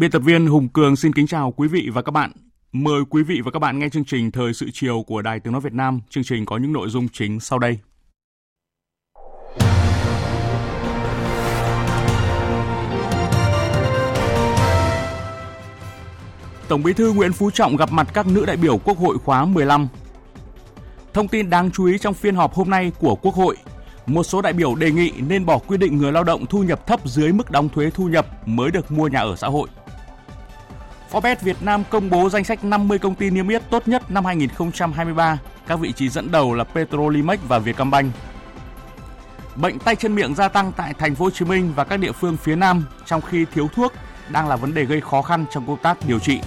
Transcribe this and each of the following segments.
Biên tập viên Hùng Cường xin kính chào quý vị và các bạn. Mời quý vị và các bạn nghe chương trình Thời sự chiều của Đài Tiếng Nói Việt Nam. Chương trình có những nội dung chính sau đây. Tổng Bí thư Nguyễn Phú Trọng gặp mặt các nữ đại biểu Quốc hội khóa 15. Thông tin đáng chú ý trong phiên họp hôm nay của Quốc hội, một số đại biểu đề nghị nên bỏ quy định người lao động thu nhập thấp dưới mức đóng thuế thu nhập mới được mua nhà ở xã hội. Forbes Việt Nam công bố danh sách 50 công ty niêm yết tốt nhất năm 2023. Các vị trí dẫn đầu là Petrolimex và Vietcombank. Bệnh tay chân miệng gia tăng tại thành phố Hồ Chí Minh và các địa phương phía Nam trong khi thiếu thuốc đang là vấn đề gây khó khăn trong công tác điều trị.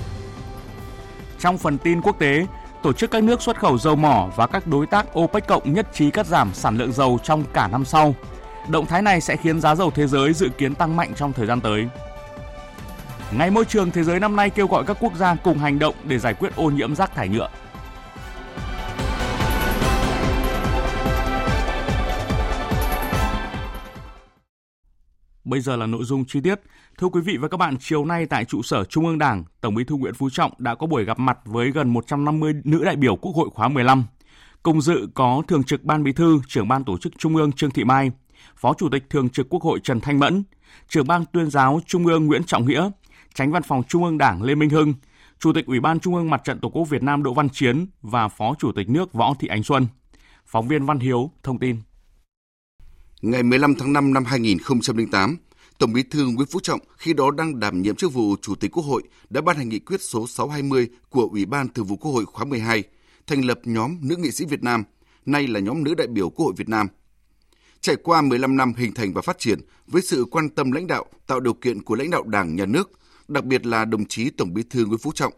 Trong phần tin quốc tế, tổ chức các nước xuất khẩu dầu mỏ và các đối tác OPEC cộng nhất trí cắt giảm sản lượng dầu trong cả năm sau. Động thái này sẽ khiến giá dầu thế giới dự kiến tăng mạnh trong thời gian tới. Ngày môi trường thế giới năm nay kêu gọi các quốc gia cùng hành động để giải quyết ô nhiễm rác thải nhựa. Bây giờ là nội dung chi tiết. Thưa quý vị và các bạn, chiều nay tại trụ sở Trung ương Đảng, Tổng Bí thư Nguyễn Phú Trọng đã có buổi gặp mặt với gần 150 nữ đại biểu Quốc hội khóa 15. Cùng dự có Thường trực Ban Bí thư, Trưởng ban Tổ chức Trung ương Trương Thị Mai, Phó Chủ tịch Thường trực Quốc hội Trần Thanh Mẫn, Trưởng ban Tuyên giáo Trung ương Nguyễn Trọng Nghĩa, Tránh Văn phòng Trung ương Đảng Lê Minh Hưng, Chủ tịch Ủy ban Trung ương Mặt trận Tổ quốc Việt Nam Đỗ Văn Chiến và Phó Chủ tịch nước Võ Thị Ánh Xuân. Phóng viên Văn Hiếu thông tin. Ngày 15 tháng 5 năm 2008, Tổng Bí thư Nguyễn Phú Trọng khi đó đang đảm nhiệm chức vụ Chủ tịch Quốc hội đã ban hành nghị quyết số 620 của Ủy ban Thường vụ Quốc hội khóa 12, thành lập nhóm nữ nghị sĩ Việt Nam, nay là nhóm nữ đại biểu Quốc hội Việt Nam. Trải qua 15 năm hình thành và phát triển với sự quan tâm lãnh đạo, tạo điều kiện của lãnh đạo Đảng, Nhà nước, đặc biệt là đồng chí Tổng Bí thư Nguyễn Phú Trọng,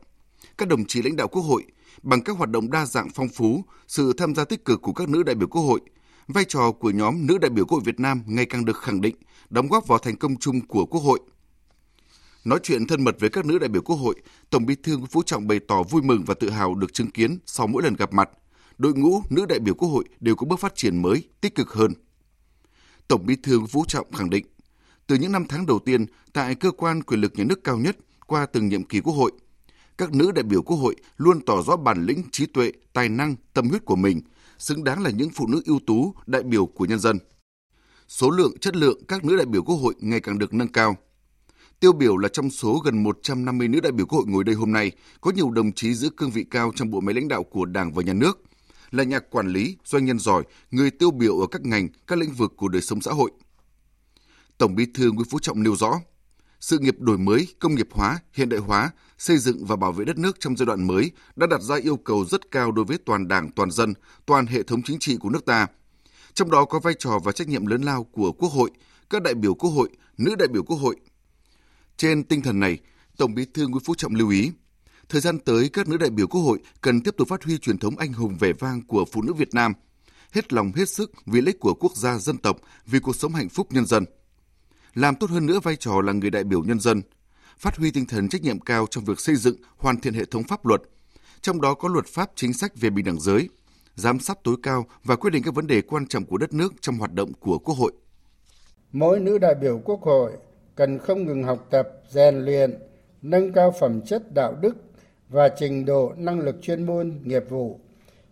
các đồng chí lãnh đạo Quốc hội bằng các hoạt động đa dạng phong phú, sự tham gia tích cực của các nữ đại biểu Quốc hội, vai trò của nhóm nữ đại biểu Quốc hội Việt Nam ngày càng được khẳng định, đóng góp vào thành công chung của Quốc hội. Nói chuyện thân mật với các nữ đại biểu Quốc hội, Tổng Bí thư Nguyễn Phú Trọng bày tỏ vui mừng và tự hào được chứng kiến sau mỗi lần gặp mặt, đội ngũ nữ đại biểu Quốc hội đều có bước phát triển mới, tích cực hơn. Tổng Bí thư Nguyễn Phú Trọng khẳng định, từ những năm tháng đầu tiên tại cơ quan quyền lực nhà nước cao nhất qua từng nhiệm kỳ Quốc hội, các nữ đại biểu Quốc hội luôn tỏ rõ bản lĩnh, trí tuệ, tài năng, tâm huyết của mình, xứng đáng là những phụ nữ ưu tú, đại biểu của nhân dân. Số lượng, chất lượng các nữ đại biểu Quốc hội ngày càng được nâng cao. Tiêu biểu là trong số gần 150 nữ đại biểu Quốc hội ngồi đây hôm nay, có nhiều đồng chí giữ cương vị cao trong bộ máy lãnh đạo của Đảng và Nhà nước, là nhà quản lý, doanh nhân giỏi, người tiêu biểu ở các ngành, các lĩnh vực của đời sống xã hội – Tổng Bí thư Nguyễn Phú Trọng nêu rõ, sự nghiệp đổi mới, công nghiệp hóa, hiện đại hóa, xây dựng và bảo vệ đất nước trong giai đoạn mới đã đặt ra yêu cầu rất cao đối với toàn Đảng, toàn dân, toàn hệ thống chính trị của nước ta. Trong đó có vai trò và trách nhiệm lớn lao của Quốc hội, các đại biểu Quốc hội, nữ đại biểu Quốc hội. Trên tinh thần này, Tổng Bí thư Nguyễn Phú Trọng lưu ý, thời gian tới các nữ đại biểu Quốc hội cần tiếp tục phát huy truyền thống anh hùng vẻ vang của phụ nữ Việt Nam, hết lòng hết sức vì lợi ích của quốc gia dân tộc, vì cuộc sống hạnh phúc nhân dân làm tốt hơn nữa vai trò là người đại biểu nhân dân, phát huy tinh thần trách nhiệm cao trong việc xây dựng, hoàn thiện hệ thống pháp luật, trong đó có luật pháp chính sách về bình đẳng giới, giám sát tối cao và quyết định các vấn đề quan trọng của đất nước trong hoạt động của Quốc hội. Mỗi nữ đại biểu Quốc hội cần không ngừng học tập, rèn luyện, nâng cao phẩm chất đạo đức và trình độ năng lực chuyên môn, nghiệp vụ,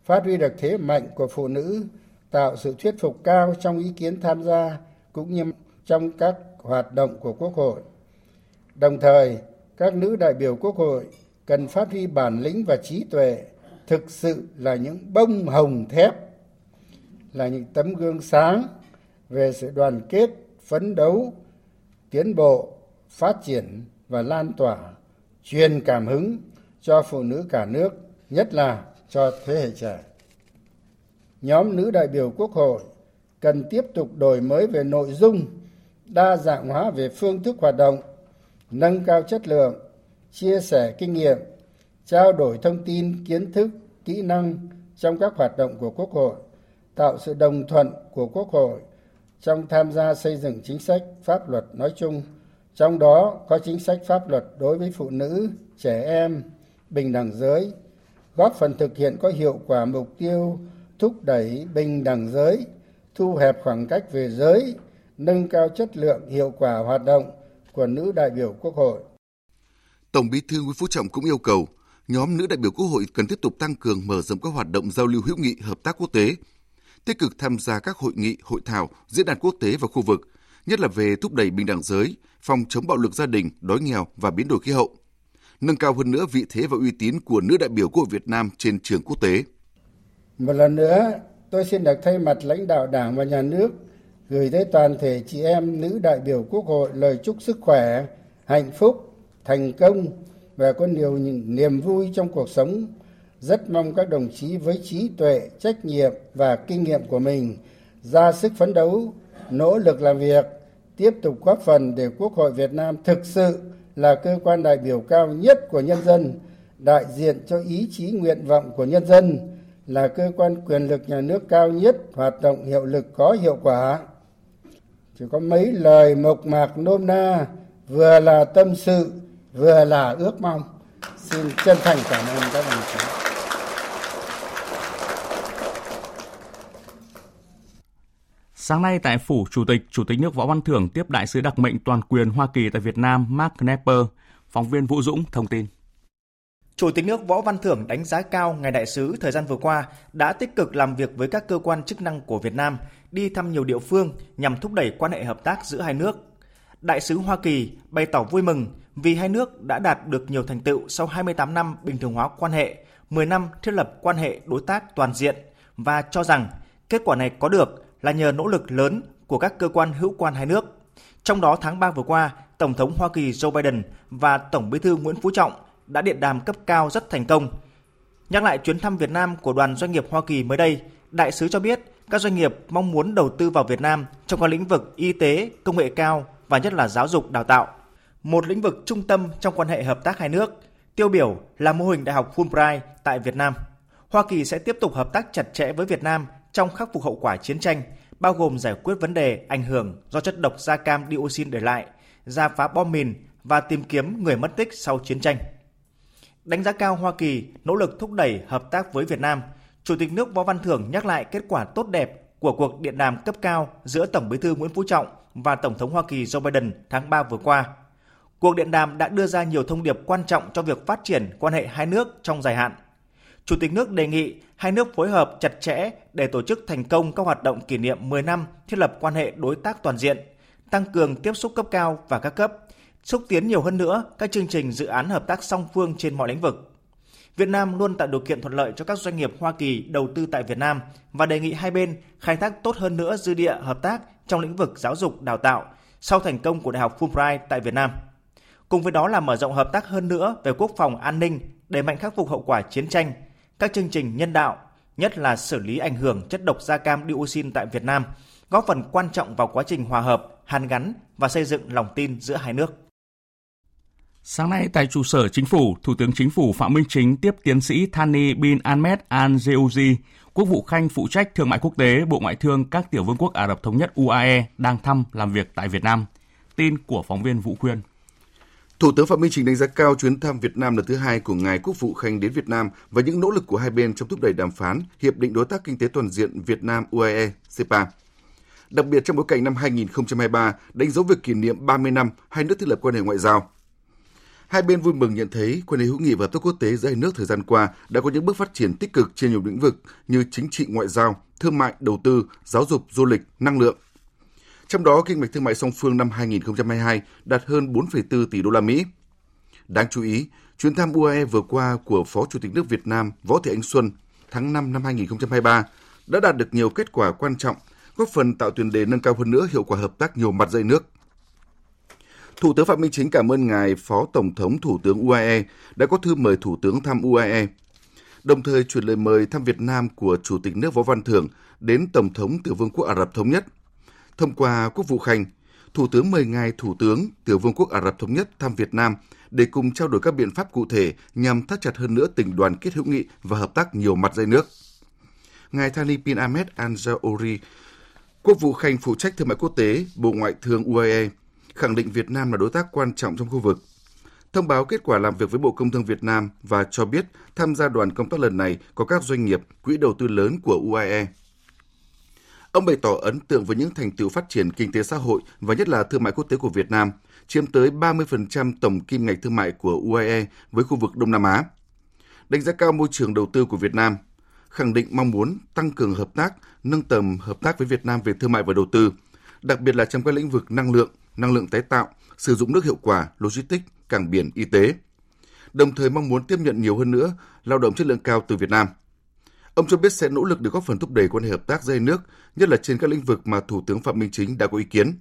phát huy được thế mạnh của phụ nữ, tạo sự thuyết phục cao trong ý kiến tham gia cũng như trong các hoạt động của Quốc hội. Đồng thời, các nữ đại biểu Quốc hội cần phát huy bản lĩnh và trí tuệ thực sự là những bông hồng thép, là những tấm gương sáng về sự đoàn kết, phấn đấu, tiến bộ, phát triển và lan tỏa, truyền cảm hứng cho phụ nữ cả nước, nhất là cho thế hệ trẻ. Nhóm nữ đại biểu Quốc hội cần tiếp tục đổi mới về nội dung, đa dạng hóa về phương thức hoạt động, nâng cao chất lượng, chia sẻ kinh nghiệm, trao đổi thông tin, kiến thức, kỹ năng trong các hoạt động của Quốc hội, tạo sự đồng thuận của Quốc hội trong tham gia xây dựng chính sách pháp luật nói chung, trong đó có chính sách pháp luật đối với phụ nữ, trẻ em, bình đẳng giới, góp phần thực hiện có hiệu quả mục tiêu thúc đẩy bình đẳng giới, thu hẹp khoảng cách về giới, nâng cao chất lượng hiệu quả hoạt động của nữ đại biểu Quốc hội. Tổng Bí thư Nguyễn Phú Trọng cũng yêu cầu nhóm nữ đại biểu Quốc hội cần tiếp tục tăng cường mở rộng các hoạt động giao lưu hữu nghị hợp tác quốc tế, tích cực tham gia các hội nghị, hội thảo, diễn đàn quốc tế và khu vực, nhất là về thúc đẩy bình đẳng giới, phòng chống bạo lực gia đình, đói nghèo và biến đổi khí hậu, nâng cao hơn nữa vị thế và uy tín của nữ đại biểu Quốc hội Việt Nam trên trường quốc tế. Một lần nữa, tôi xin được thay mặt lãnh đạo Đảng và Nhà nước gửi tới toàn thể chị em nữ đại biểu Quốc hội lời chúc sức khỏe, hạnh phúc, thành công và có nhiều niềm vui trong cuộc sống. Rất mong các đồng chí với trí tuệ, trách nhiệm và kinh nghiệm của mình ra sức phấn đấu, nỗ lực làm việc, tiếp tục góp phần để Quốc hội Việt Nam thực sự là cơ quan đại biểu cao nhất của nhân dân, đại diện cho ý chí nguyện vọng của nhân dân, là cơ quan quyền lực nhà nước cao nhất hoạt động hiệu lực có hiệu quả chỉ có mấy lời mộc mạc nôm na vừa là tâm sự vừa là ước mong xin chân thành cảm ơn các đồng chí Sáng nay tại phủ Chủ tịch, Chủ tịch nước Võ Văn Thưởng tiếp đại sứ đặc mệnh toàn quyền Hoa Kỳ tại Việt Nam Mark Knapper. Phóng viên Vũ Dũng thông tin. Chủ tịch nước Võ Văn Thưởng đánh giá cao ngài đại sứ thời gian vừa qua đã tích cực làm việc với các cơ quan chức năng của Việt Nam, đi thăm nhiều địa phương nhằm thúc đẩy quan hệ hợp tác giữa hai nước. Đại sứ Hoa Kỳ bày tỏ vui mừng vì hai nước đã đạt được nhiều thành tựu sau 28 năm bình thường hóa quan hệ, 10 năm thiết lập quan hệ đối tác toàn diện và cho rằng kết quả này có được là nhờ nỗ lực lớn của các cơ quan hữu quan hai nước. Trong đó tháng 3 vừa qua, Tổng thống Hoa Kỳ Joe Biden và Tổng Bí thư Nguyễn Phú Trọng đã điện đàm cấp cao rất thành công. Nhắc lại chuyến thăm Việt Nam của đoàn doanh nghiệp Hoa Kỳ mới đây, đại sứ cho biết các doanh nghiệp mong muốn đầu tư vào Việt Nam trong các lĩnh vực y tế, công nghệ cao và nhất là giáo dục đào tạo. Một lĩnh vực trung tâm trong quan hệ hợp tác hai nước, tiêu biểu là mô hình Đại học Fulbright tại Việt Nam. Hoa Kỳ sẽ tiếp tục hợp tác chặt chẽ với Việt Nam trong khắc phục hậu quả chiến tranh, bao gồm giải quyết vấn đề ảnh hưởng do chất độc da cam dioxin để lại, ra phá bom mìn và tìm kiếm người mất tích sau chiến tranh. Đánh giá cao Hoa Kỳ nỗ lực thúc đẩy hợp tác với Việt Nam, Chủ tịch nước Võ Văn Thưởng nhắc lại kết quả tốt đẹp của cuộc điện đàm cấp cao giữa Tổng Bí thư Nguyễn Phú Trọng và Tổng thống Hoa Kỳ Joe Biden tháng 3 vừa qua. Cuộc điện đàm đã đưa ra nhiều thông điệp quan trọng cho việc phát triển quan hệ hai nước trong dài hạn. Chủ tịch nước đề nghị hai nước phối hợp chặt chẽ để tổ chức thành công các hoạt động kỷ niệm 10 năm thiết lập quan hệ đối tác toàn diện, tăng cường tiếp xúc cấp cao và các cấp, xúc tiến nhiều hơn nữa các chương trình dự án hợp tác song phương trên mọi lĩnh vực. Việt Nam luôn tạo điều kiện thuận lợi cho các doanh nghiệp Hoa Kỳ đầu tư tại Việt Nam và đề nghị hai bên khai thác tốt hơn nữa dư địa hợp tác trong lĩnh vực giáo dục đào tạo sau thành công của Đại học Fulbright tại Việt Nam. Cùng với đó là mở rộng hợp tác hơn nữa về quốc phòng an ninh, đẩy mạnh khắc phục hậu quả chiến tranh, các chương trình nhân đạo, nhất là xử lý ảnh hưởng chất độc da cam dioxin tại Việt Nam, góp phần quan trọng vào quá trình hòa hợp, hàn gắn và xây dựng lòng tin giữa hai nước. Sáng nay tại trụ sở chính phủ, Thủ tướng Chính phủ Phạm Minh Chính tiếp tiến sĩ Thani bin Ahmed Al Jeuzi, Quốc vụ Khanh phụ trách thương mại quốc tế Bộ Ngoại thương các tiểu vương quốc Ả Rập Thống nhất UAE đang thăm làm việc tại Việt Nam. Tin của phóng viên Vũ Khuyên. Thủ tướng Phạm Minh Chính đánh giá cao chuyến thăm Việt Nam lần thứ hai của ngài Quốc vụ Khanh đến Việt Nam và những nỗ lực của hai bên trong thúc đẩy đàm phán Hiệp định Đối tác Kinh tế Toàn diện Việt Nam UAE CEPA. Đặc biệt trong bối cảnh năm 2023 đánh dấu việc kỷ niệm 30 năm hai nước thiết lập quan hệ ngoại giao. Hai bên vui mừng nhận thấy quan hệ hữu nghị và hợp tác quốc tế giữa hai nước thời gian qua đã có những bước phát triển tích cực trên nhiều lĩnh vực như chính trị ngoại giao, thương mại, đầu tư, giáo dục, du lịch, năng lượng. Trong đó, kinh mạch thương mại song phương năm 2022 đạt hơn 4,4 tỷ đô la Mỹ. Đáng chú ý, chuyến thăm UAE vừa qua của Phó Chủ tịch nước Việt Nam Võ Thị Ánh Xuân tháng 5 năm 2023 đã đạt được nhiều kết quả quan trọng góp phần tạo tiền đề nâng cao hơn nữa hiệu quả hợp tác nhiều mặt dây nước. Thủ tướng Phạm Minh Chính cảm ơn ngài Phó Tổng thống Thủ tướng UAE đã có thư mời Thủ tướng thăm UAE, đồng thời chuyển lời mời thăm Việt Nam của Chủ tịch nước Võ Văn Thưởng đến Tổng thống tiểu Vương quốc Ả Rập Thống Nhất. Thông qua Quốc vụ Khanh, Thủ tướng mời ngài Thủ tướng tiểu Vương quốc Ả Rập Thống Nhất thăm Việt Nam để cùng trao đổi các biện pháp cụ thể nhằm thắt chặt hơn nữa tình đoàn kết hữu nghị và hợp tác nhiều mặt dây nước. Ngài Thani bin Ahmed Al Jaouri, Quốc vụ Khanh phụ trách thương mại quốc tế, Bộ Ngoại thương UAE, khẳng định Việt Nam là đối tác quan trọng trong khu vực. Thông báo kết quả làm việc với Bộ Công Thương Việt Nam và cho biết tham gia đoàn công tác lần này có các doanh nghiệp, quỹ đầu tư lớn của UAE. Ông bày tỏ ấn tượng với những thành tựu phát triển kinh tế xã hội và nhất là thương mại quốc tế của Việt Nam, chiếm tới 30% tổng kim ngạch thương mại của UAE với khu vực Đông Nam Á. Đánh giá cao môi trường đầu tư của Việt Nam, khẳng định mong muốn tăng cường hợp tác, nâng tầm hợp tác với Việt Nam về thương mại và đầu tư, đặc biệt là trong các lĩnh vực năng lượng, năng lượng tái tạo, sử dụng nước hiệu quả, logistics, cảng biển, y tế. Đồng thời mong muốn tiếp nhận nhiều hơn nữa lao động chất lượng cao từ Việt Nam. Ông cho biết sẽ nỗ lực để góp phần thúc đẩy quan hệ hợp tác giữa nước, nhất là trên các lĩnh vực mà Thủ tướng Phạm Minh Chính đã có ý kiến,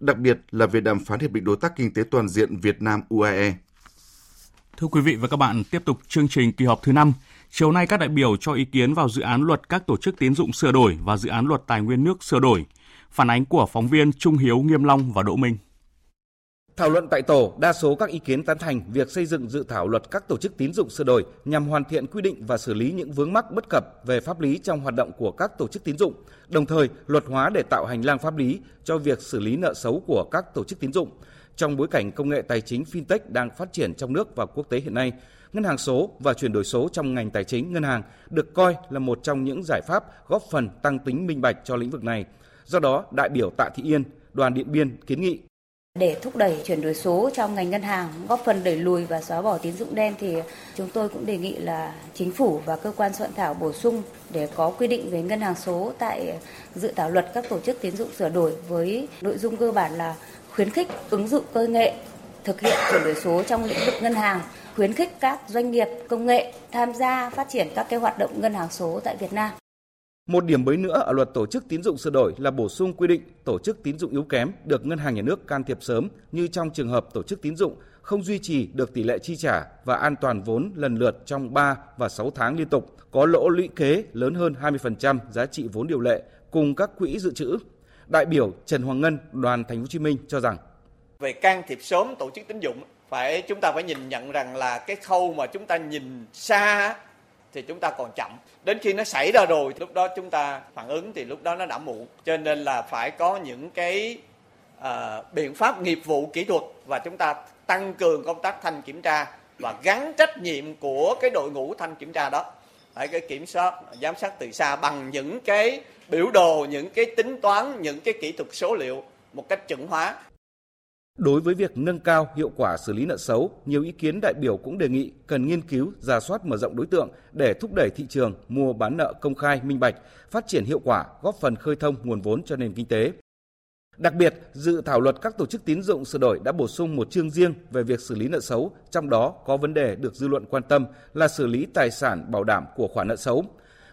đặc biệt là về đàm phán hiệp định đối tác kinh tế toàn diện Việt Nam UAE. Thưa quý vị và các bạn, tiếp tục chương trình kỳ họp thứ 5. Chiều nay các đại biểu cho ý kiến vào dự án luật các tổ chức tín dụng sửa đổi và dự án luật tài nguyên nước sửa đổi. Phản ánh của phóng viên Trung Hiếu Nghiêm Long và Đỗ Minh. Thảo luận tại tổ, đa số các ý kiến tán thành việc xây dựng dự thảo luật các tổ chức tín dụng sửa đổi nhằm hoàn thiện quy định và xử lý những vướng mắc bất cập về pháp lý trong hoạt động của các tổ chức tín dụng, đồng thời luật hóa để tạo hành lang pháp lý cho việc xử lý nợ xấu của các tổ chức tín dụng. Trong bối cảnh công nghệ tài chính fintech đang phát triển trong nước và quốc tế hiện nay, ngân hàng số và chuyển đổi số trong ngành tài chính ngân hàng được coi là một trong những giải pháp góp phần tăng tính minh bạch cho lĩnh vực này. Do đó, đại biểu Tạ Thị Yên, đoàn Điện Biên kiến nghị để thúc đẩy chuyển đổi số trong ngành ngân hàng, góp phần đẩy lùi và xóa bỏ tín dụng đen thì chúng tôi cũng đề nghị là chính phủ và cơ quan soạn thảo bổ sung để có quy định về ngân hàng số tại dự thảo luật các tổ chức tín dụng sửa đổi với nội dung cơ bản là khuyến khích ứng dụng công nghệ thực hiện chuyển đổi số trong lĩnh vực ngân hàng, khuyến khích các doanh nghiệp công nghệ tham gia phát triển các cái hoạt động ngân hàng số tại Việt Nam. Một điểm mới nữa ở luật tổ chức tín dụng sửa đổi là bổ sung quy định tổ chức tín dụng yếu kém được ngân hàng nhà nước can thiệp sớm như trong trường hợp tổ chức tín dụng không duy trì được tỷ lệ chi trả và an toàn vốn lần lượt trong 3 và 6 tháng liên tục, có lỗ lũy kế lớn hơn 20% giá trị vốn điều lệ cùng các quỹ dự trữ. Đại biểu Trần Hoàng Ngân, đoàn Thành phố Hồ Chí Minh cho rằng về can thiệp sớm tổ chức tín dụng phải chúng ta phải nhìn nhận rằng là cái khâu mà chúng ta nhìn xa thì chúng ta còn chậm. Đến khi nó xảy ra rồi lúc đó chúng ta phản ứng thì lúc đó nó đã muộn. Cho nên là phải có những cái uh, biện pháp nghiệp vụ kỹ thuật và chúng ta tăng cường công tác thanh kiểm tra và gắn trách nhiệm của cái đội ngũ thanh kiểm tra đó. Phải cái kiểm soát giám sát từ xa bằng những cái biểu đồ những cái tính toán những cái kỹ thuật số liệu một cách chuẩn hóa. Đối với việc nâng cao hiệu quả xử lý nợ xấu, nhiều ý kiến đại biểu cũng đề nghị cần nghiên cứu, giả soát mở rộng đối tượng để thúc đẩy thị trường mua bán nợ công khai, minh bạch, phát triển hiệu quả, góp phần khơi thông nguồn vốn cho nền kinh tế. Đặc biệt, dự thảo luật các tổ chức tín dụng sửa đổi đã bổ sung một chương riêng về việc xử lý nợ xấu, trong đó có vấn đề được dư luận quan tâm là xử lý tài sản bảo đảm của khoản nợ xấu.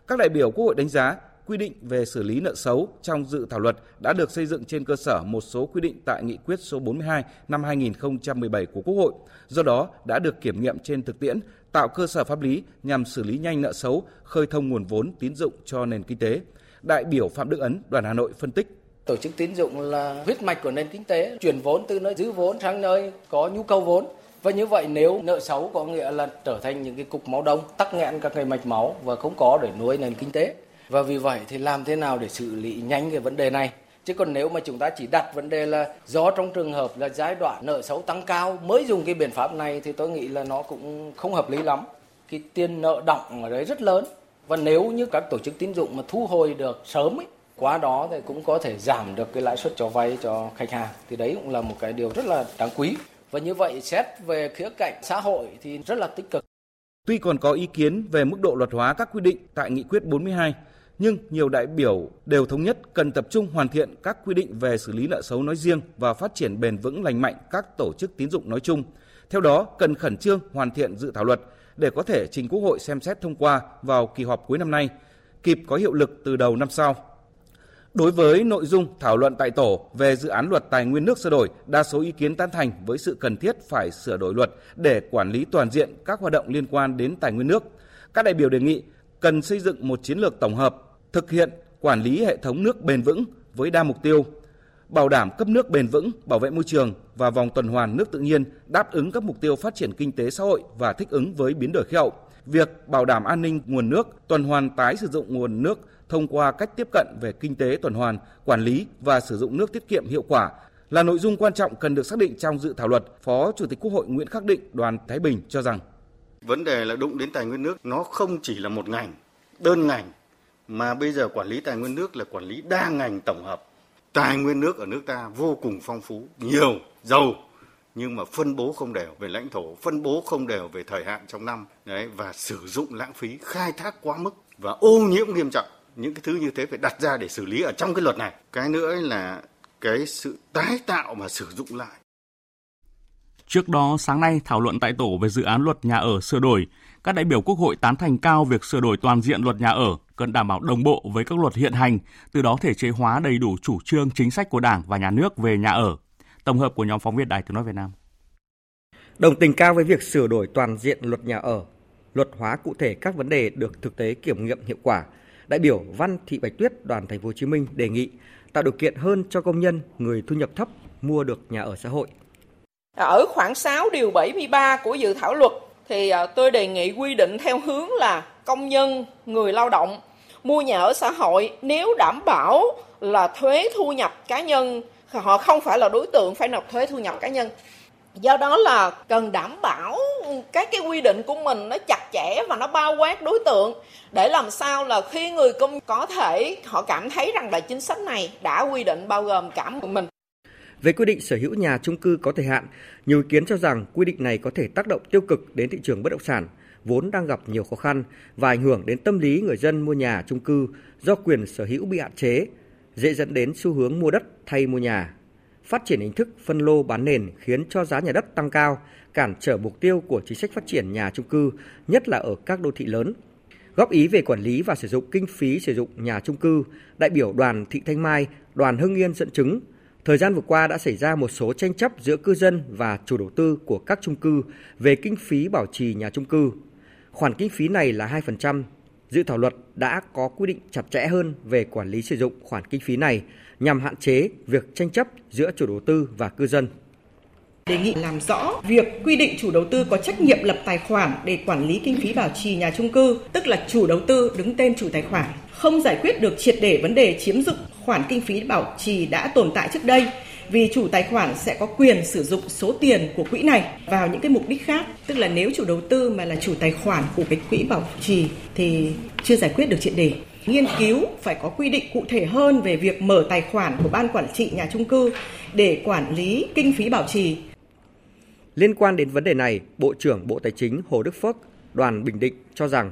Các đại biểu Quốc hội đánh giá quy định về xử lý nợ xấu trong dự thảo luật đã được xây dựng trên cơ sở một số quy định tại nghị quyết số 42 năm 2017 của Quốc hội, do đó đã được kiểm nghiệm trên thực tiễn, tạo cơ sở pháp lý nhằm xử lý nhanh nợ xấu, khơi thông nguồn vốn tín dụng cho nền kinh tế. Đại biểu Phạm Đức Ấn, đoàn Hà Nội phân tích tổ chức tín dụng là huyết mạch của nền kinh tế, chuyển vốn từ nơi giữ vốn sang nơi có nhu cầu vốn. Và như vậy nếu nợ xấu có nghĩa là trở thành những cái cục máu đông, tắc nghẽn các cái mạch máu và không có để nuôi nền kinh tế. Và vì vậy thì làm thế nào để xử lý nhanh cái vấn đề này? Chứ còn nếu mà chúng ta chỉ đặt vấn đề là do trong trường hợp là giai đoạn nợ xấu tăng cao mới dùng cái biện pháp này thì tôi nghĩ là nó cũng không hợp lý lắm. Cái tiền nợ động ở đấy rất lớn. Và nếu như các tổ chức tín dụng mà thu hồi được sớm ấy, qua đó thì cũng có thể giảm được cái lãi suất cho vay cho khách hàng. Thì đấy cũng là một cái điều rất là đáng quý. Và như vậy xét về khía cạnh xã hội thì rất là tích cực. Tuy còn có ý kiến về mức độ luật hóa các quy định tại Nghị quyết 42, nhưng nhiều đại biểu đều thống nhất cần tập trung hoàn thiện các quy định về xử lý nợ xấu nói riêng và phát triển bền vững lành mạnh các tổ chức tín dụng nói chung. Theo đó, cần khẩn trương hoàn thiện dự thảo luật để có thể trình Quốc hội xem xét thông qua vào kỳ họp cuối năm nay, kịp có hiệu lực từ đầu năm sau. Đối với nội dung thảo luận tại tổ về dự án luật tài nguyên nước sửa đổi, đa số ý kiến tán thành với sự cần thiết phải sửa đổi luật để quản lý toàn diện các hoạt động liên quan đến tài nguyên nước. Các đại biểu đề nghị cần xây dựng một chiến lược tổng hợp, thực hiện quản lý hệ thống nước bền vững với đa mục tiêu, bảo đảm cấp nước bền vững, bảo vệ môi trường và vòng tuần hoàn nước tự nhiên, đáp ứng các mục tiêu phát triển kinh tế xã hội và thích ứng với biến đổi khí hậu. Việc bảo đảm an ninh nguồn nước, tuần hoàn tái sử dụng nguồn nước thông qua cách tiếp cận về kinh tế tuần hoàn, quản lý và sử dụng nước tiết kiệm hiệu quả là nội dung quan trọng cần được xác định trong dự thảo luật. Phó Chủ tịch Quốc hội Nguyễn Khắc Định đoàn Thái Bình cho rằng vấn đề là đụng đến tài nguyên nước nó không chỉ là một ngành đơn ngành mà bây giờ quản lý tài nguyên nước là quản lý đa ngành tổng hợp. Tài nguyên nước ở nước ta vô cùng phong phú nhiều giàu. Nhưng mà phân bố không đều về lãnh thổ phân bố không đều về thời hạn trong năm. Đấy và sử dụng lãng phí khai thác quá mức và ô nhiễm nghiêm trọng. Những cái thứ như thế phải đặt ra để xử lý ở trong cái luật này. Cái nữa là cái sự tái tạo và sử dụng lại. Trước đó, sáng nay thảo luận tại tổ về dự án luật nhà ở sửa đổi, các đại biểu Quốc hội tán thành cao việc sửa đổi toàn diện luật nhà ở cần đảm bảo đồng bộ với các luật hiện hành, từ đó thể chế hóa đầy đủ chủ trương chính sách của Đảng và nhà nước về nhà ở. Tổng hợp của nhóm phóng viên Đài Tiếng nói Việt Nam. Đồng tình cao với việc sửa đổi toàn diện luật nhà ở, luật hóa cụ thể các vấn đề được thực tế kiểm nghiệm hiệu quả. Đại biểu Văn Thị Bạch Tuyết, đoàn Thành phố Hồ Chí Minh đề nghị tạo điều kiện hơn cho công nhân người thu nhập thấp mua được nhà ở xã hội. Ở khoảng 6 điều 73 của dự thảo luật thì à, tôi đề nghị quy định theo hướng là công nhân, người lao động mua nhà ở xã hội nếu đảm bảo là thuế thu nhập cá nhân họ không phải là đối tượng phải nộp thuế thu nhập cá nhân. Do đó là cần đảm bảo các cái quy định của mình nó chặt chẽ và nó bao quát đối tượng để làm sao là khi người công có thể họ cảm thấy rằng là chính sách này đã quy định bao gồm cả mình về quy định sở hữu nhà chung cư có thời hạn, nhiều ý kiến cho rằng quy định này có thể tác động tiêu cực đến thị trường bất động sản, vốn đang gặp nhiều khó khăn và ảnh hưởng đến tâm lý người dân mua nhà chung cư do quyền sở hữu bị hạn chế, dễ dẫn đến xu hướng mua đất thay mua nhà. Phát triển hình thức phân lô bán nền khiến cho giá nhà đất tăng cao, cản trở mục tiêu của chính sách phát triển nhà chung cư, nhất là ở các đô thị lớn. Góp ý về quản lý và sử dụng kinh phí sử dụng nhà chung cư, đại biểu đoàn Thị Thanh Mai, đoàn Hưng Yên dẫn chứng Thời gian vừa qua đã xảy ra một số tranh chấp giữa cư dân và chủ đầu tư của các chung cư về kinh phí bảo trì nhà chung cư. Khoản kinh phí này là 2%. Dự thảo luật đã có quy định chặt chẽ hơn về quản lý sử dụng khoản kinh phí này nhằm hạn chế việc tranh chấp giữa chủ đầu tư và cư dân. Đề nghị làm rõ việc quy định chủ đầu tư có trách nhiệm lập tài khoản để quản lý kinh phí bảo trì nhà chung cư, tức là chủ đầu tư đứng tên chủ tài khoản, không giải quyết được triệt để vấn đề chiếm dụng khoản kinh phí bảo trì đã tồn tại trước đây vì chủ tài khoản sẽ có quyền sử dụng số tiền của quỹ này vào những cái mục đích khác. Tức là nếu chủ đầu tư mà là chủ tài khoản của cái quỹ bảo trì thì chưa giải quyết được triệt đề nghiên cứu phải có quy định cụ thể hơn về việc mở tài khoản của ban quản trị nhà chung cư để quản lý kinh phí bảo trì. Liên quan đến vấn đề này, Bộ trưởng Bộ Tài chính Hồ Đức Phước, đoàn Bình Định cho rằng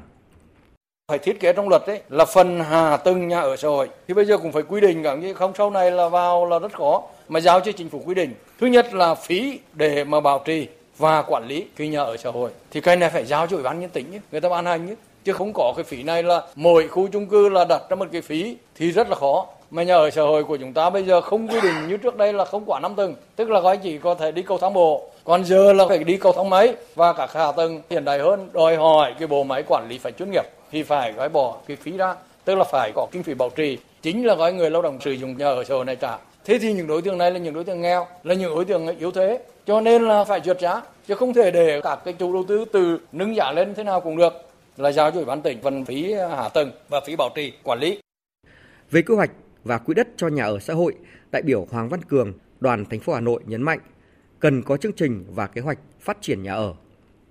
phải thiết kế trong luật đấy, là phần hạ tầng nhà ở xã hội. Thì bây giờ cũng phải quy định cả như không, sau này là vào là rất khó mà giao cho chính phủ quy định. Thứ nhất là phí để mà bảo trì và quản lý cái nhà ở xã hội. Thì cái này phải giao cho ủy ban nhân tỉnh nhé người ta ban hành nhé chứ không có cái phí này là mỗi khu chung cư là đặt ra một cái phí thì rất là khó. Mà nhà ở xã hội của chúng ta bây giờ không quy định như trước đây là không quá năm tầng. Tức là các chỉ có thể đi cầu thang bộ. Còn giờ là phải đi cầu thang máy và cả hạ tầng. Hiện đại hơn, đòi hỏi cái bộ máy quản lý phải chuyên nghiệp thì phải gói bỏ cái phí ra tức là phải có kinh phí bảo trì. Chính là gói người lao động sử dụng nhà ở xã hội này trả. Thế thì những đối tượng này là những đối tượng nghèo, là những đối tượng yếu thế. Cho nên là phải trượt giá, chứ không thể để các cái chủ đầu tư từ nâng giá lên thế nào cũng được. Là giao cho ủy ban tỉnh phần phí hạ tầng và phí bảo trì quản lý. Về quy hoạch và quỹ đất cho nhà ở xã hội, đại biểu Hoàng Văn Cường, đoàn thành phố Hà Nội nhấn mạnh, cần có chương trình và kế hoạch phát triển nhà ở.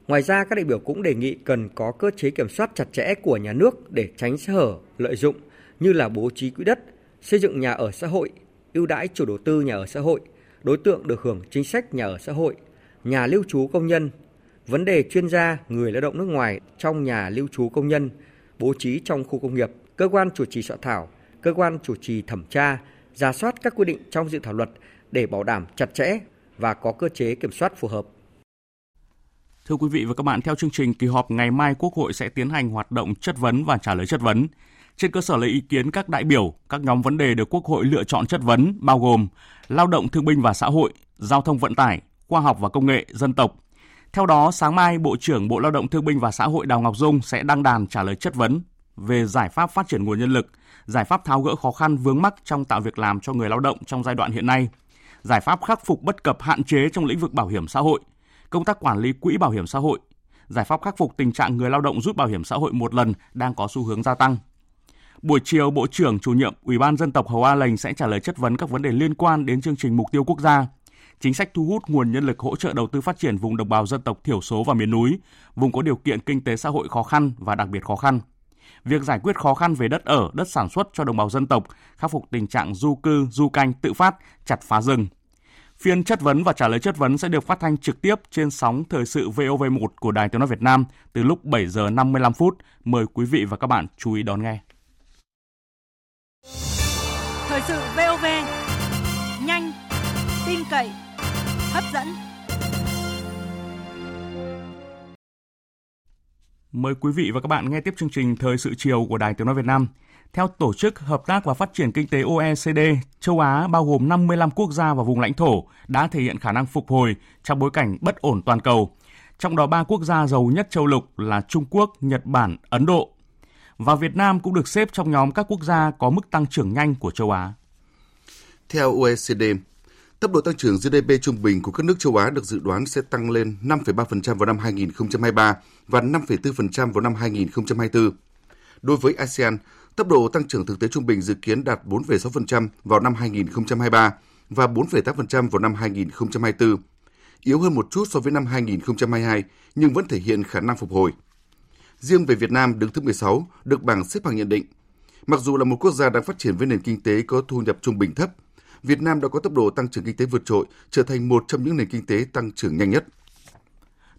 Ngoài ra, các đại biểu cũng đề nghị cần có cơ chế kiểm soát chặt chẽ của nhà nước để tránh sơ hở, lợi dụng như là bố trí quỹ đất, xây dựng nhà ở xã hội, ưu đãi chủ đầu tư nhà ở xã hội, đối tượng được hưởng chính sách nhà ở xã hội, nhà lưu trú công nhân, vấn đề chuyên gia người lao động nước ngoài trong nhà lưu trú công nhân, bố trí trong khu công nghiệp, cơ quan chủ trì soạn thảo, cơ quan chủ trì thẩm tra, ra soát các quy định trong dự thảo luật để bảo đảm chặt chẽ và có cơ chế kiểm soát phù hợp. Thưa quý vị và các bạn, theo chương trình kỳ họp ngày mai Quốc hội sẽ tiến hành hoạt động chất vấn và trả lời chất vấn. Trên cơ sở lấy ý kiến các đại biểu, các nhóm vấn đề được Quốc hội lựa chọn chất vấn bao gồm lao động thương binh và xã hội, giao thông vận tải, khoa học và công nghệ, dân tộc. Theo đó, sáng mai, Bộ trưởng Bộ Lao động Thương binh và Xã hội Đào Ngọc Dung sẽ đăng đàn trả lời chất vấn về giải pháp phát triển nguồn nhân lực, giải pháp tháo gỡ khó khăn vướng mắc trong tạo việc làm cho người lao động trong giai đoạn hiện nay, giải pháp khắc phục bất cập hạn chế trong lĩnh vực bảo hiểm xã hội, công tác quản lý quỹ bảo hiểm xã hội, giải pháp khắc phục tình trạng người lao động rút bảo hiểm xã hội một lần đang có xu hướng gia tăng. Buổi chiều, Bộ trưởng chủ nhiệm Ủy ban dân tộc Hầu A lành sẽ trả lời chất vấn các vấn đề liên quan đến chương trình mục tiêu quốc gia, chính sách thu hút nguồn nhân lực hỗ trợ đầu tư phát triển vùng đồng bào dân tộc thiểu số và miền núi, vùng có điều kiện kinh tế xã hội khó khăn và đặc biệt khó khăn. Việc giải quyết khó khăn về đất ở, đất sản xuất cho đồng bào dân tộc, khắc phục tình trạng du cư, du canh tự phát, chặt phá rừng. Phiên chất vấn và trả lời chất vấn sẽ được phát thanh trực tiếp trên sóng thời sự VOV1 của Đài Tiếng nói Việt Nam từ lúc 7 giờ 55 phút. Mời quý vị và các bạn chú ý đón nghe. Thời sự VOV nhanh, tin cậy, hấp dẫn. Mời quý vị và các bạn nghe tiếp chương trình Thời sự chiều của Đài Tiếng Nói Việt Nam. Theo Tổ chức Hợp tác và Phát triển Kinh tế OECD, châu Á bao gồm 55 quốc gia và vùng lãnh thổ đã thể hiện khả năng phục hồi trong bối cảnh bất ổn toàn cầu. Trong đó ba quốc gia giàu nhất châu lục là Trung Quốc, Nhật Bản, Ấn Độ. Và Việt Nam cũng được xếp trong nhóm các quốc gia có mức tăng trưởng nhanh của châu Á. Theo OECD, tốc độ tăng trưởng GDP trung bình của các nước châu Á được dự đoán sẽ tăng lên 5,3% vào năm 2023 và 5,4% vào năm 2024. Đối với ASEAN, tốc độ tăng trưởng thực tế trung bình dự kiến đạt 4,6% vào năm 2023 và 4,8% vào năm 2024, yếu hơn một chút so với năm 2022 nhưng vẫn thể hiện khả năng phục hồi. Riêng về Việt Nam đứng thứ 16 được bảng xếp hạng nhận định. Mặc dù là một quốc gia đang phát triển với nền kinh tế có thu nhập trung bình thấp, Việt Nam đã có tốc độ tăng trưởng kinh tế vượt trội, trở thành một trong những nền kinh tế tăng trưởng nhanh nhất.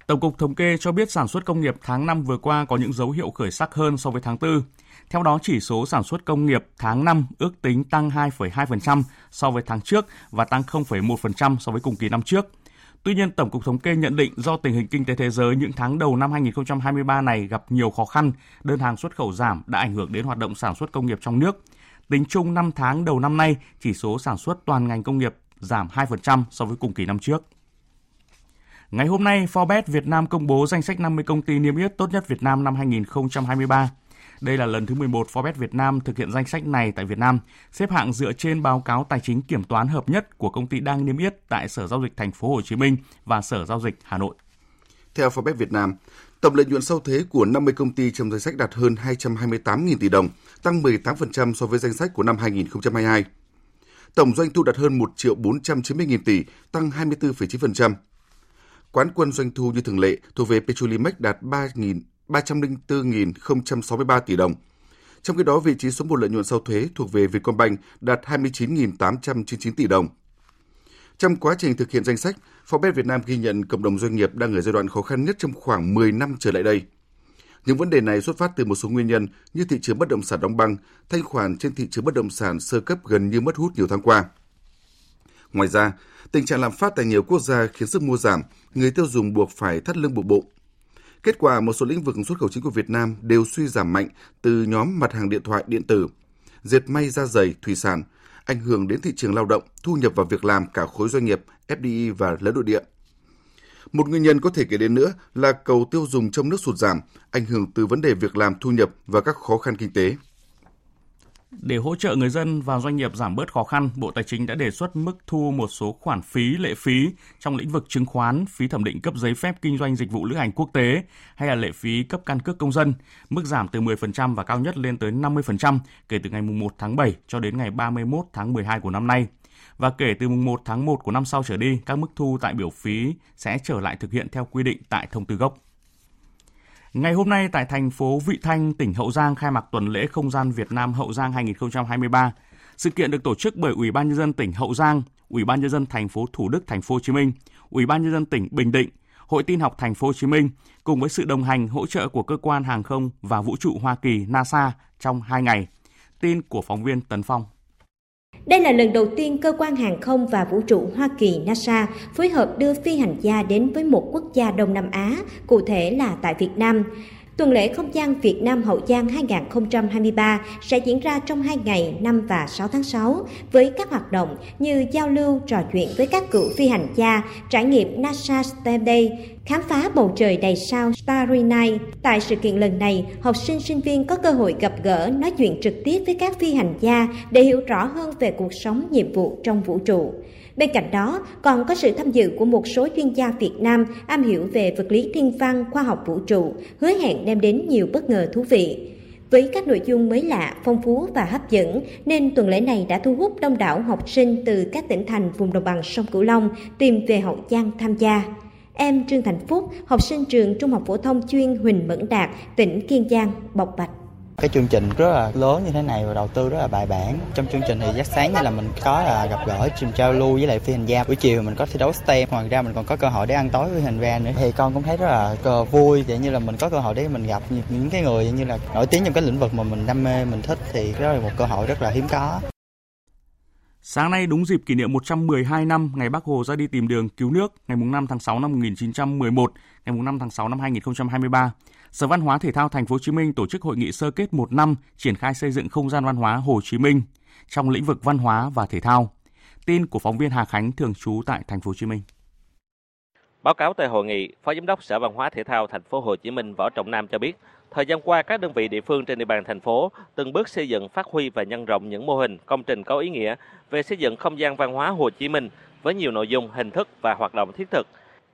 Tổng cục Thống kê cho biết sản xuất công nghiệp tháng 5 vừa qua có những dấu hiệu khởi sắc hơn so với tháng 4. Theo đó, chỉ số sản xuất công nghiệp tháng 5 ước tính tăng 2,2% so với tháng trước và tăng 0,1% so với cùng kỳ năm trước. Tuy nhiên, Tổng cục Thống kê nhận định do tình hình kinh tế thế giới những tháng đầu năm 2023 này gặp nhiều khó khăn, đơn hàng xuất khẩu giảm đã ảnh hưởng đến hoạt động sản xuất công nghiệp trong nước. Tính chung 5 tháng đầu năm nay, chỉ số sản xuất toàn ngành công nghiệp giảm 2% so với cùng kỳ năm trước. Ngày hôm nay, Forbes Việt Nam công bố danh sách 50 công ty niêm yết tốt nhất Việt Nam năm 2023. Đây là lần thứ 11 Forbes Việt Nam thực hiện danh sách này tại Việt Nam, xếp hạng dựa trên báo cáo tài chính kiểm toán hợp nhất của công ty đang niêm yết tại Sở giao dịch Thành phố Hồ Chí Minh và Sở giao dịch Hà Nội. Theo Forbes Việt Nam, tổng lợi nhuận sau thuế của 50 công ty trong danh sách đạt hơn 228.000 tỷ đồng, tăng 18% so với danh sách của năm 2022. Tổng doanh thu đạt hơn 1 triệu 490 nghìn tỷ, tăng 24,9%. Quán quân doanh thu như thường lệ thuộc về Petrolimex đạt 3.000 304.063 tỷ đồng. Trong khi đó, vị trí số 1 lợi nhuận sau thuế thuộc về Vietcombank đạt 29.899 tỷ đồng. Trong quá trình thực hiện danh sách, Forbes Việt Nam ghi nhận cộng đồng doanh nghiệp đang ở giai đoạn khó khăn nhất trong khoảng 10 năm trở lại đây. Những vấn đề này xuất phát từ một số nguyên nhân như thị trường bất động sản đóng băng, thanh khoản trên thị trường bất động sản sơ cấp gần như mất hút nhiều tháng qua. Ngoài ra, tình trạng lạm phát tại nhiều quốc gia khiến sức mua giảm, người tiêu dùng buộc phải thắt lưng buộc bụng. Kết quả, một số lĩnh vực xuất khẩu chính của Việt Nam đều suy giảm mạnh từ nhóm mặt hàng điện thoại điện tử, dệt may da dày, thủy sản, ảnh hưởng đến thị trường lao động, thu nhập và việc làm cả khối doanh nghiệp, FDI và lẫn nội địa. Một nguyên nhân có thể kể đến nữa là cầu tiêu dùng trong nước sụt giảm, ảnh hưởng từ vấn đề việc làm thu nhập và các khó khăn kinh tế. Để hỗ trợ người dân và doanh nghiệp giảm bớt khó khăn, Bộ Tài chính đã đề xuất mức thu một số khoản phí lệ phí trong lĩnh vực chứng khoán, phí thẩm định cấp giấy phép kinh doanh dịch vụ lữ hành quốc tế hay là lệ phí cấp căn cước công dân, mức giảm từ 10% và cao nhất lên tới 50% kể từ ngày 1 tháng 7 cho đến ngày 31 tháng 12 của năm nay. Và kể từ mùng 1 tháng 1 của năm sau trở đi, các mức thu tại biểu phí sẽ trở lại thực hiện theo quy định tại thông tư gốc. Ngày hôm nay tại thành phố Vị Thanh, tỉnh Hậu Giang khai mạc tuần lễ không gian Việt Nam Hậu Giang 2023. Sự kiện được tổ chức bởi Ủy ban nhân dân tỉnh Hậu Giang, Ủy ban nhân dân thành phố Thủ Đức thành phố Hồ Chí Minh, Ủy ban nhân dân tỉnh Bình Định, Hội tin học thành phố Hồ Chí Minh cùng với sự đồng hành hỗ trợ của cơ quan hàng không và vũ trụ Hoa Kỳ NASA trong 2 ngày. Tin của phóng viên Tấn Phong. Đây là lần đầu tiên cơ quan hàng không và vũ trụ Hoa Kỳ NASA phối hợp đưa phi hành gia đến với một quốc gia Đông Nam Á, cụ thể là tại Việt Nam. Tuần lễ không gian Việt Nam Hậu Giang 2023 sẽ diễn ra trong 2 ngày 5 và 6 tháng 6 với các hoạt động như giao lưu, trò chuyện với các cựu phi hành gia, trải nghiệm NASA STEM Day, khám phá bầu trời đầy sao Starry Night. Tại sự kiện lần này, học sinh sinh viên có cơ hội gặp gỡ, nói chuyện trực tiếp với các phi hành gia để hiểu rõ hơn về cuộc sống, nhiệm vụ trong vũ trụ. Bên cạnh đó, còn có sự tham dự của một số chuyên gia Việt Nam am hiểu về vật lý thiên văn, khoa học vũ trụ, hứa hẹn đem đến nhiều bất ngờ thú vị. Với các nội dung mới lạ, phong phú và hấp dẫn, nên tuần lễ này đã thu hút đông đảo học sinh từ các tỉnh thành vùng đồng bằng sông Cửu Long tìm về Hậu Giang tham gia. Em Trương Thành Phúc, học sinh trường Trung học phổ thông chuyên Huỳnh Mẫn Đạt, tỉnh Kiên Giang, bộc bạch. Cái chương trình rất là lớn như thế này và đầu tư rất là bài bản. Trong chương trình thì giác sáng như là mình có là gặp gỡ trình trao lưu với lại phi hành gia. Buổi chiều mình có thi đấu STEM, ngoài ra mình còn có cơ hội để ăn tối với hành gia nữa. Thì con cũng thấy rất là vui vậy như là mình có cơ hội để mình gặp những cái người như là nổi tiếng trong cái lĩnh vực mà mình đam mê, mình thích thì đó là một cơ hội rất là hiếm có. Sáng nay đúng dịp kỷ niệm 112 năm ngày Bác Hồ ra đi tìm đường cứu nước ngày 5 tháng 6 năm 1911, ngày 5 tháng 6 năm 2023. Sở Văn hóa Thể thao Thành phố Hồ Chí Minh tổ chức hội nghị sơ kết một năm triển khai xây dựng không gian văn hóa Hồ Chí Minh trong lĩnh vực văn hóa và thể thao. Tin của phóng viên Hà Khánh thường trú tại Thành phố Hồ Chí Minh. Báo cáo tại hội nghị, Phó Giám đốc Sở Văn hóa Thể thao Thành phố Hồ Chí Minh Võ Trọng Nam cho biết, thời gian qua các đơn vị địa phương trên địa bàn thành phố từng bước xây dựng, phát huy và nhân rộng những mô hình, công trình có ý nghĩa về xây dựng không gian văn hóa Hồ Chí Minh với nhiều nội dung, hình thức và hoạt động thiết thực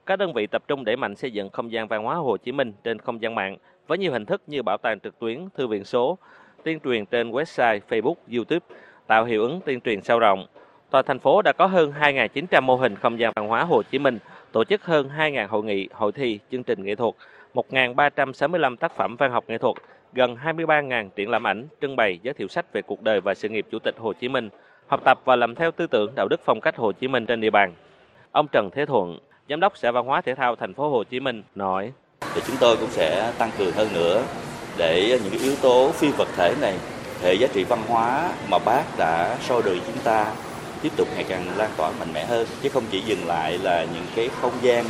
các đơn vị tập trung đẩy mạnh xây dựng không gian văn hóa Hồ Chí Minh trên không gian mạng với nhiều hình thức như bảo tàng trực tuyến, thư viện số, tuyên truyền trên website, Facebook, YouTube, tạo hiệu ứng tuyên truyền sâu rộng. Toàn thành phố đã có hơn 2.900 mô hình không gian văn hóa Hồ Chí Minh, tổ chức hơn 2.000 hội nghị, hội thi, chương trình nghệ thuật, 1.365 tác phẩm văn học nghệ thuật, gần 23.000 triển lãm ảnh, trưng bày giới thiệu sách về cuộc đời và sự nghiệp Chủ tịch Hồ Chí Minh, học tập và làm theo tư tưởng đạo đức phong cách Hồ Chí Minh trên địa bàn. Ông Trần Thế Thuận, Giám đốc Sở Văn hóa Thể thao Thành phố Hồ Chí Minh nói: Thì chúng tôi cũng sẽ tăng cường hơn nữa để những cái yếu tố phi vật thể này, hệ giá trị văn hóa mà bác đã soi đường chúng ta tiếp tục ngày càng lan tỏa mạnh mẽ hơn chứ không chỉ dừng lại là những cái không gian,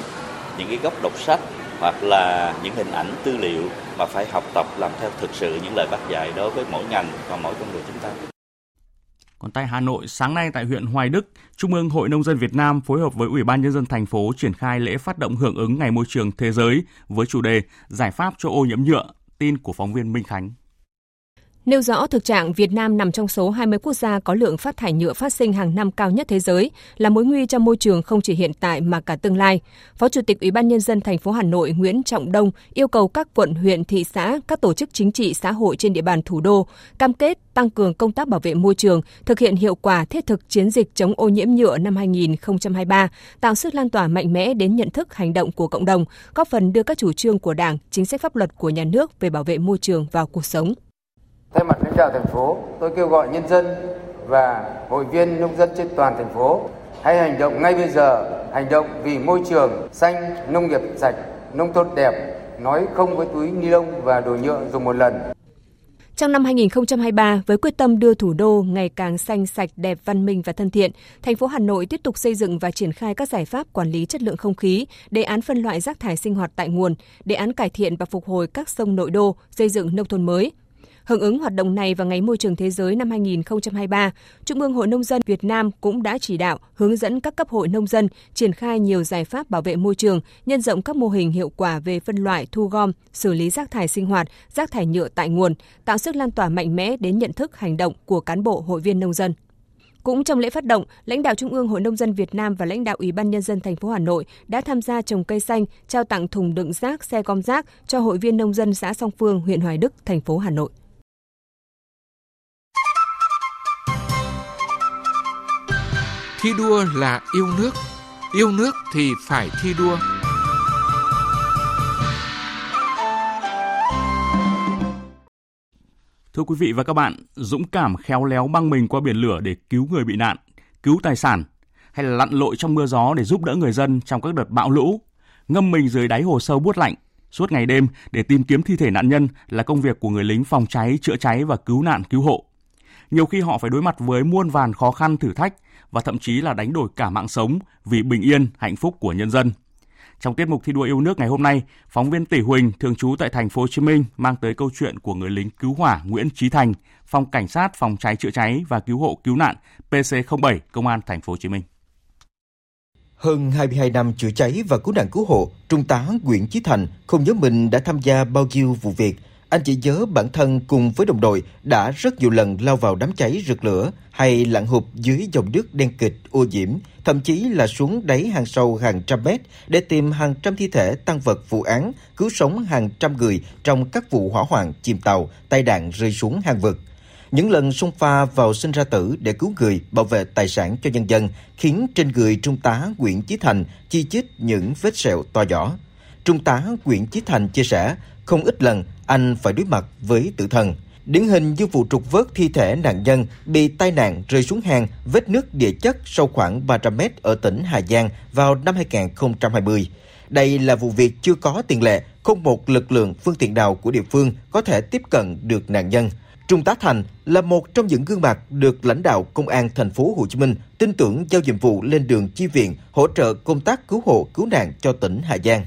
những cái góc đọc sách hoặc là những hình ảnh tư liệu mà phải học tập làm theo thực sự những lời bác dạy đối với mỗi ngành và mỗi con người chúng ta. Còn tại Hà Nội, sáng nay tại huyện Hoài Đức, Trung ương Hội Nông dân Việt Nam phối hợp với Ủy ban Nhân dân thành phố triển khai lễ phát động hưởng ứng Ngày Môi trường Thế giới với chủ đề Giải pháp cho ô nhiễm nhựa. Tin của phóng viên Minh Khánh. Nêu rõ thực trạng Việt Nam nằm trong số 20 quốc gia có lượng phát thải nhựa phát sinh hàng năm cao nhất thế giới, là mối nguy cho môi trường không chỉ hiện tại mà cả tương lai. Phó Chủ tịch Ủy ban nhân dân thành phố Hà Nội Nguyễn Trọng Đông yêu cầu các quận, huyện, thị xã, các tổ chức chính trị xã hội trên địa bàn thủ đô cam kết tăng cường công tác bảo vệ môi trường, thực hiện hiệu quả thiết thực chiến dịch chống ô nhiễm nhựa năm 2023, tạo sức lan tỏa mạnh mẽ đến nhận thức hành động của cộng đồng, góp phần đưa các chủ trương của Đảng, chính sách pháp luật của nhà nước về bảo vệ môi trường vào cuộc sống. Lãnh đạo thành phố, tôi kêu gọi nhân dân và hội viên nông dân trên toàn thành phố hãy hành động ngay bây giờ, hành động vì môi trường xanh, nông nghiệp sạch, nông thôn đẹp, nói không với túi ni lông và đồ nhựa dùng một lần. Trong năm 2023, với quyết tâm đưa thủ đô ngày càng xanh sạch, đẹp, văn minh và thân thiện, thành phố Hà Nội tiếp tục xây dựng và triển khai các giải pháp quản lý chất lượng không khí, đề án phân loại rác thải sinh hoạt tại nguồn, đề án cải thiện và phục hồi các sông nội đô, xây dựng nông thôn mới, Hưởng ứng hoạt động này vào Ngày Môi trường Thế giới năm 2023, Trung ương Hội Nông dân Việt Nam cũng đã chỉ đạo hướng dẫn các cấp hội nông dân triển khai nhiều giải pháp bảo vệ môi trường, nhân rộng các mô hình hiệu quả về phân loại, thu gom, xử lý rác thải sinh hoạt, rác thải nhựa tại nguồn, tạo sức lan tỏa mạnh mẽ đến nhận thức hành động của cán bộ hội viên nông dân. Cũng trong lễ phát động, lãnh đạo Trung ương Hội nông dân Việt Nam và lãnh đạo Ủy ban nhân dân thành phố Hà Nội đã tham gia trồng cây xanh, trao tặng thùng đựng rác, xe gom rác cho hội viên nông dân xã Song Phương, huyện Hoài Đức, thành phố Hà Nội. Thi đua là yêu nước, yêu nước thì phải thi đua. Thưa quý vị và các bạn, dũng cảm khéo léo băng mình qua biển lửa để cứu người bị nạn, cứu tài sản, hay là lặn lội trong mưa gió để giúp đỡ người dân trong các đợt bão lũ, ngâm mình dưới đáy hồ sâu buốt lạnh, suốt ngày đêm để tìm kiếm thi thể nạn nhân là công việc của người lính phòng cháy, chữa cháy và cứu nạn cứu hộ. Nhiều khi họ phải đối mặt với muôn vàn khó khăn thử thách và thậm chí là đánh đổi cả mạng sống vì bình yên, hạnh phúc của nhân dân. Trong tiết mục thi đua yêu nước ngày hôm nay, phóng viên Tỷ Huỳnh thường trú tại thành phố Hồ Chí Minh mang tới câu chuyện của người lính cứu hỏa Nguyễn Chí Thành, phòng cảnh sát phòng cháy chữa cháy và cứu hộ cứu nạn PC07 Công an thành phố Hồ Chí Minh. Hơn 22 năm chữa cháy và cứu nạn cứu hộ, Trung tá Nguyễn Chí Thành không nhớ mình đã tham gia bao nhiêu vụ việc. Anh chỉ nhớ bản thân cùng với đồng đội đã rất nhiều lần lao vào đám cháy rực lửa hay lặn hụp dưới dòng nước đen kịch ô nhiễm, thậm chí là xuống đáy hàng sâu hàng trăm mét để tìm hàng trăm thi thể tăng vật vụ án, cứu sống hàng trăm người trong các vụ hỏa hoạn chìm tàu, tai đạn rơi xuống hang vực. Những lần xung pha vào sinh ra tử để cứu người, bảo vệ tài sản cho nhân dân khiến trên người Trung tá Nguyễn Chí Thành chi chít những vết sẹo to nhỏ. Trung tá Nguyễn Chí Thành chia sẻ, không ít lần anh phải đối mặt với tử thần. Điển hình như vụ trục vớt thi thể nạn nhân bị tai nạn rơi xuống hang vết nước địa chất sâu khoảng 300 mét ở tỉnh Hà Giang vào năm 2020. Đây là vụ việc chưa có tiền lệ, không một lực lượng phương tiện nào của địa phương có thể tiếp cận được nạn nhân. Trung tá Thành là một trong những gương mặt được lãnh đạo công an thành phố Hồ Chí Minh tin tưởng giao nhiệm vụ lên đường chi viện hỗ trợ công tác cứu hộ cứu nạn cho tỉnh Hà Giang.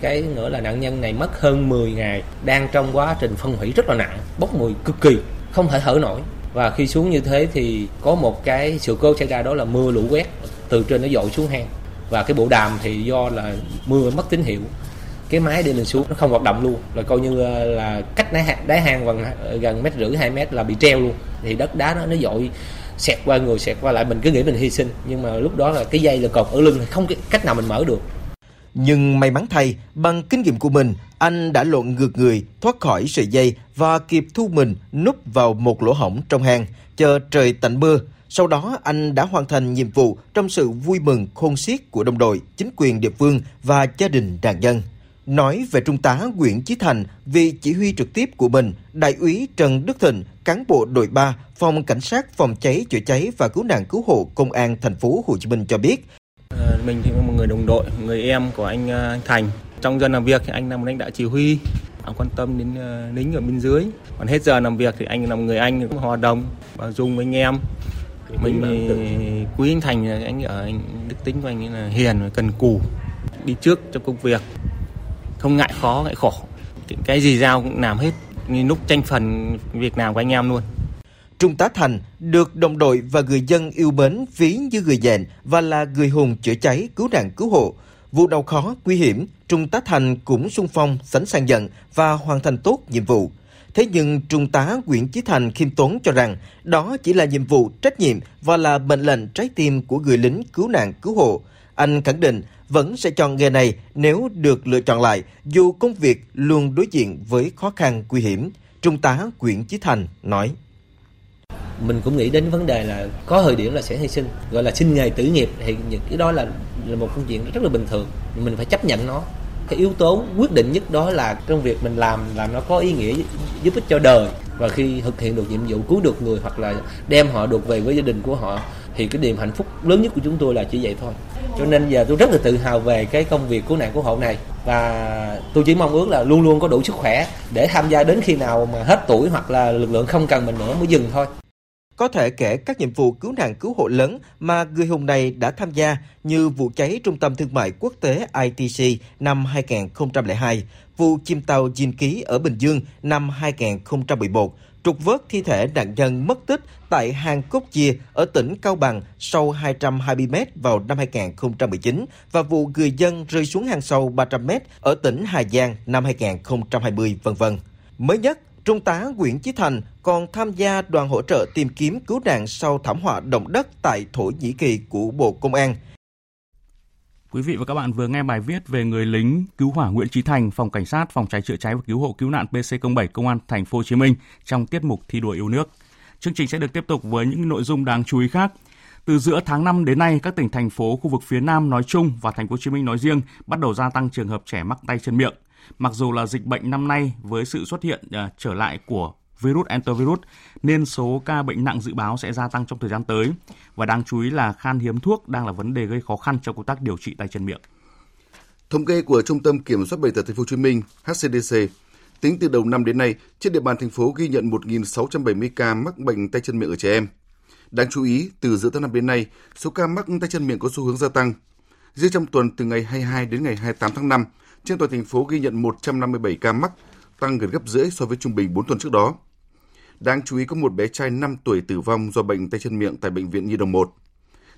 Cái nữa là nạn nhân này mất hơn 10 ngày đang trong quá trình phân hủy rất là nặng, bốc mùi cực kỳ, không thể thở nổi. Và khi xuống như thế thì có một cái sự cố xảy ra đó là mưa lũ quét từ trên nó dội xuống hang. Và cái bộ đàm thì do là mưa mất tín hiệu cái máy đi lên xuống nó không hoạt động luôn là coi như ờ, là cách đáy hang, đáy hang gần ờ, gần mét rưỡi hai mét là bị treo luôn thì đất đá nó nó dội xẹt qua người xẹt qua lại mình cứ nghĩ mình hy sinh nhưng mà lúc đó là cái dây là cột ở lưng không cách nào mình mở được nhưng may mắn thay, bằng kinh nghiệm của mình, anh đã lộn ngược người, thoát khỏi sợi dây và kịp thu mình núp vào một lỗ hổng trong hang, chờ trời tạnh mưa. Sau đó, anh đã hoàn thành nhiệm vụ trong sự vui mừng khôn xiết của đồng đội, chính quyền địa phương và gia đình nạn nhân. Nói về Trung tá Nguyễn Chí Thành, vì chỉ huy trực tiếp của mình, Đại úy Trần Đức Thịnh, cán bộ đội 3, Phòng Cảnh sát Phòng cháy chữa cháy và Cứu nạn Cứu hộ Công an thành phố Hồ Chí Minh cho biết, mình thì một người đồng đội, người em của anh, ờ, anh Thành. Trong giờ làm việc thì anh là một lãnh đạo chỉ huy, anh quan tâm đến ờ, lính ở bên dưới. Còn hết giờ làm việc thì anh là một người anh cũng hòa đồng và dùng với anh em. Mình thì quý anh Thành là anh ở anh đức tính của anh là hiền và cần cù, đi trước trong công việc, không ngại khó ngại khổ. Cái gì giao cũng làm hết, như lúc tranh phần việc nào của anh em luôn. Trung tá Thành được đồng đội và người dân yêu mến ví như người dện và là người hùng chữa cháy cứu nạn cứu hộ. Vụ đau khó, nguy hiểm, Trung tá Thành cũng sung phong, sẵn sàng nhận và hoàn thành tốt nhiệm vụ. Thế nhưng Trung tá Nguyễn Chí Thành khiêm tốn cho rằng đó chỉ là nhiệm vụ trách nhiệm và là mệnh lệnh trái tim của người lính cứu nạn cứu hộ. Anh khẳng định vẫn sẽ chọn nghề này nếu được lựa chọn lại, dù công việc luôn đối diện với khó khăn nguy hiểm. Trung tá Nguyễn Chí Thành nói mình cũng nghĩ đến vấn đề là có thời điểm là sẽ hy sinh, gọi là sinh nghề tử nghiệp. Thì những cái đó là là một câu chuyện rất là bình thường. Mình phải chấp nhận nó. Cái yếu tố quyết định nhất đó là trong việc mình làm làm nó có ý nghĩa giúp ích cho đời. Và khi thực hiện được nhiệm vụ cứu được người hoặc là đem họ được về với gia đình của họ, thì cái niềm hạnh phúc lớn nhất của chúng tôi là chỉ vậy thôi. Cho nên giờ tôi rất là tự hào về cái công việc cứu nạn cứu hộ này. Và tôi chỉ mong ước là luôn luôn có đủ sức khỏe để tham gia đến khi nào mà hết tuổi hoặc là lực lượng không cần mình nữa mới dừng thôi có thể kể các nhiệm vụ cứu nạn cứu hộ lớn mà người hùng này đã tham gia như vụ cháy Trung tâm Thương mại Quốc tế ITC năm 2002, vụ chìm tàu Dinh Ký ở Bình Dương năm 2011, trục vớt thi thể nạn nhân mất tích tại hang Cốc Chia ở tỉnh Cao Bằng sâu 220 m vào năm 2019 và vụ người dân rơi xuống hang sâu 300 m ở tỉnh Hà Giang năm 2020, vân vân. Mới nhất, Trung tá Nguyễn Chí Thành còn tham gia đoàn hỗ trợ tìm kiếm cứu nạn sau thảm họa động đất tại Thổ Nhĩ Kỳ của Bộ Công an. Quý vị và các bạn vừa nghe bài viết về người lính cứu hỏa Nguyễn Chí Thành, phòng cảnh sát phòng cháy chữa cháy và cứu hộ cứu nạn PC07 Công an thành phố Hồ Chí Minh trong tiết mục thi đua yêu nước. Chương trình sẽ được tiếp tục với những nội dung đáng chú ý khác. Từ giữa tháng 5 đến nay, các tỉnh thành phố khu vực phía Nam nói chung và thành phố Hồ Chí Minh nói riêng bắt đầu gia tăng trường hợp trẻ mắc tay chân miệng. Mặc dù là dịch bệnh năm nay với sự xuất hiện uh, trở lại của virus enterovirus nên số ca bệnh nặng dự báo sẽ gia tăng trong thời gian tới và đáng chú ý là khan hiếm thuốc đang là vấn đề gây khó khăn cho công tác điều trị tay chân miệng. Thống kê của Trung tâm Kiểm soát bệnh tật Thành phố Hồ Chí Minh (HCDC) tính từ đầu năm đến nay, trên địa bàn thành phố ghi nhận 1.670 ca mắc bệnh tay chân miệng ở trẻ em. Đáng chú ý, từ giữa tháng năm đến nay, số ca mắc tay chân miệng có xu hướng gia tăng. Riêng trong tuần từ ngày 22 đến ngày 28 tháng 5, trên toàn thành phố ghi nhận 157 ca mắc, tăng gần gấp rưỡi so với trung bình 4 tuần trước đó. Đáng chú ý có một bé trai 5 tuổi tử vong do bệnh tay chân miệng tại bệnh viện Nhi đồng 1.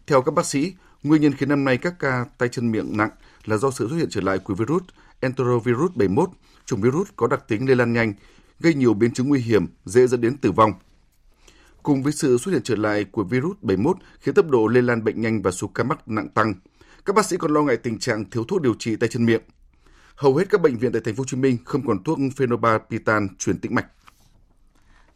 Theo các bác sĩ, nguyên nhân khiến năm nay các ca tay chân miệng nặng là do sự xuất hiện trở lại của virus enterovirus 71, chủng virus có đặc tính lây lan nhanh, gây nhiều biến chứng nguy hiểm, dễ dẫn đến tử vong. Cùng với sự xuất hiện trở lại của virus 71 khiến tốc độ lây lan bệnh nhanh và số ca mắc nặng tăng, các bác sĩ còn lo ngại tình trạng thiếu thuốc điều trị tay chân miệng. Hầu hết các bệnh viện tại thành phố Hồ Chí Minh không còn thuốc phenobarbital truyền tĩnh mạch.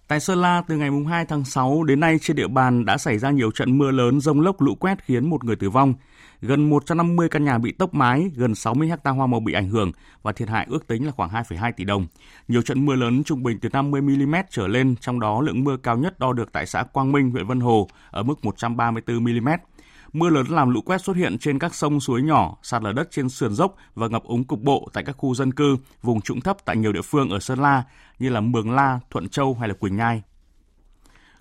Tại Sơn La, từ ngày 2 tháng 6 đến nay trên địa bàn đã xảy ra nhiều trận mưa lớn, rông lốc, lũ quét khiến một người tử vong. Gần 150 căn nhà bị tốc mái, gần 60 ha hoa màu bị ảnh hưởng và thiệt hại ước tính là khoảng 2,2 tỷ đồng. Nhiều trận mưa lớn trung bình từ 50 mm trở lên, trong đó lượng mưa cao nhất đo được tại xã Quang Minh, huyện Vân Hồ ở mức 134 mm. Mưa lớn làm lũ quét xuất hiện trên các sông suối nhỏ, sạt lở đất trên sườn dốc và ngập úng cục bộ tại các khu dân cư, vùng trũng thấp tại nhiều địa phương ở Sơn La như là Mường La, Thuận Châu hay là Quỳnh Nhai.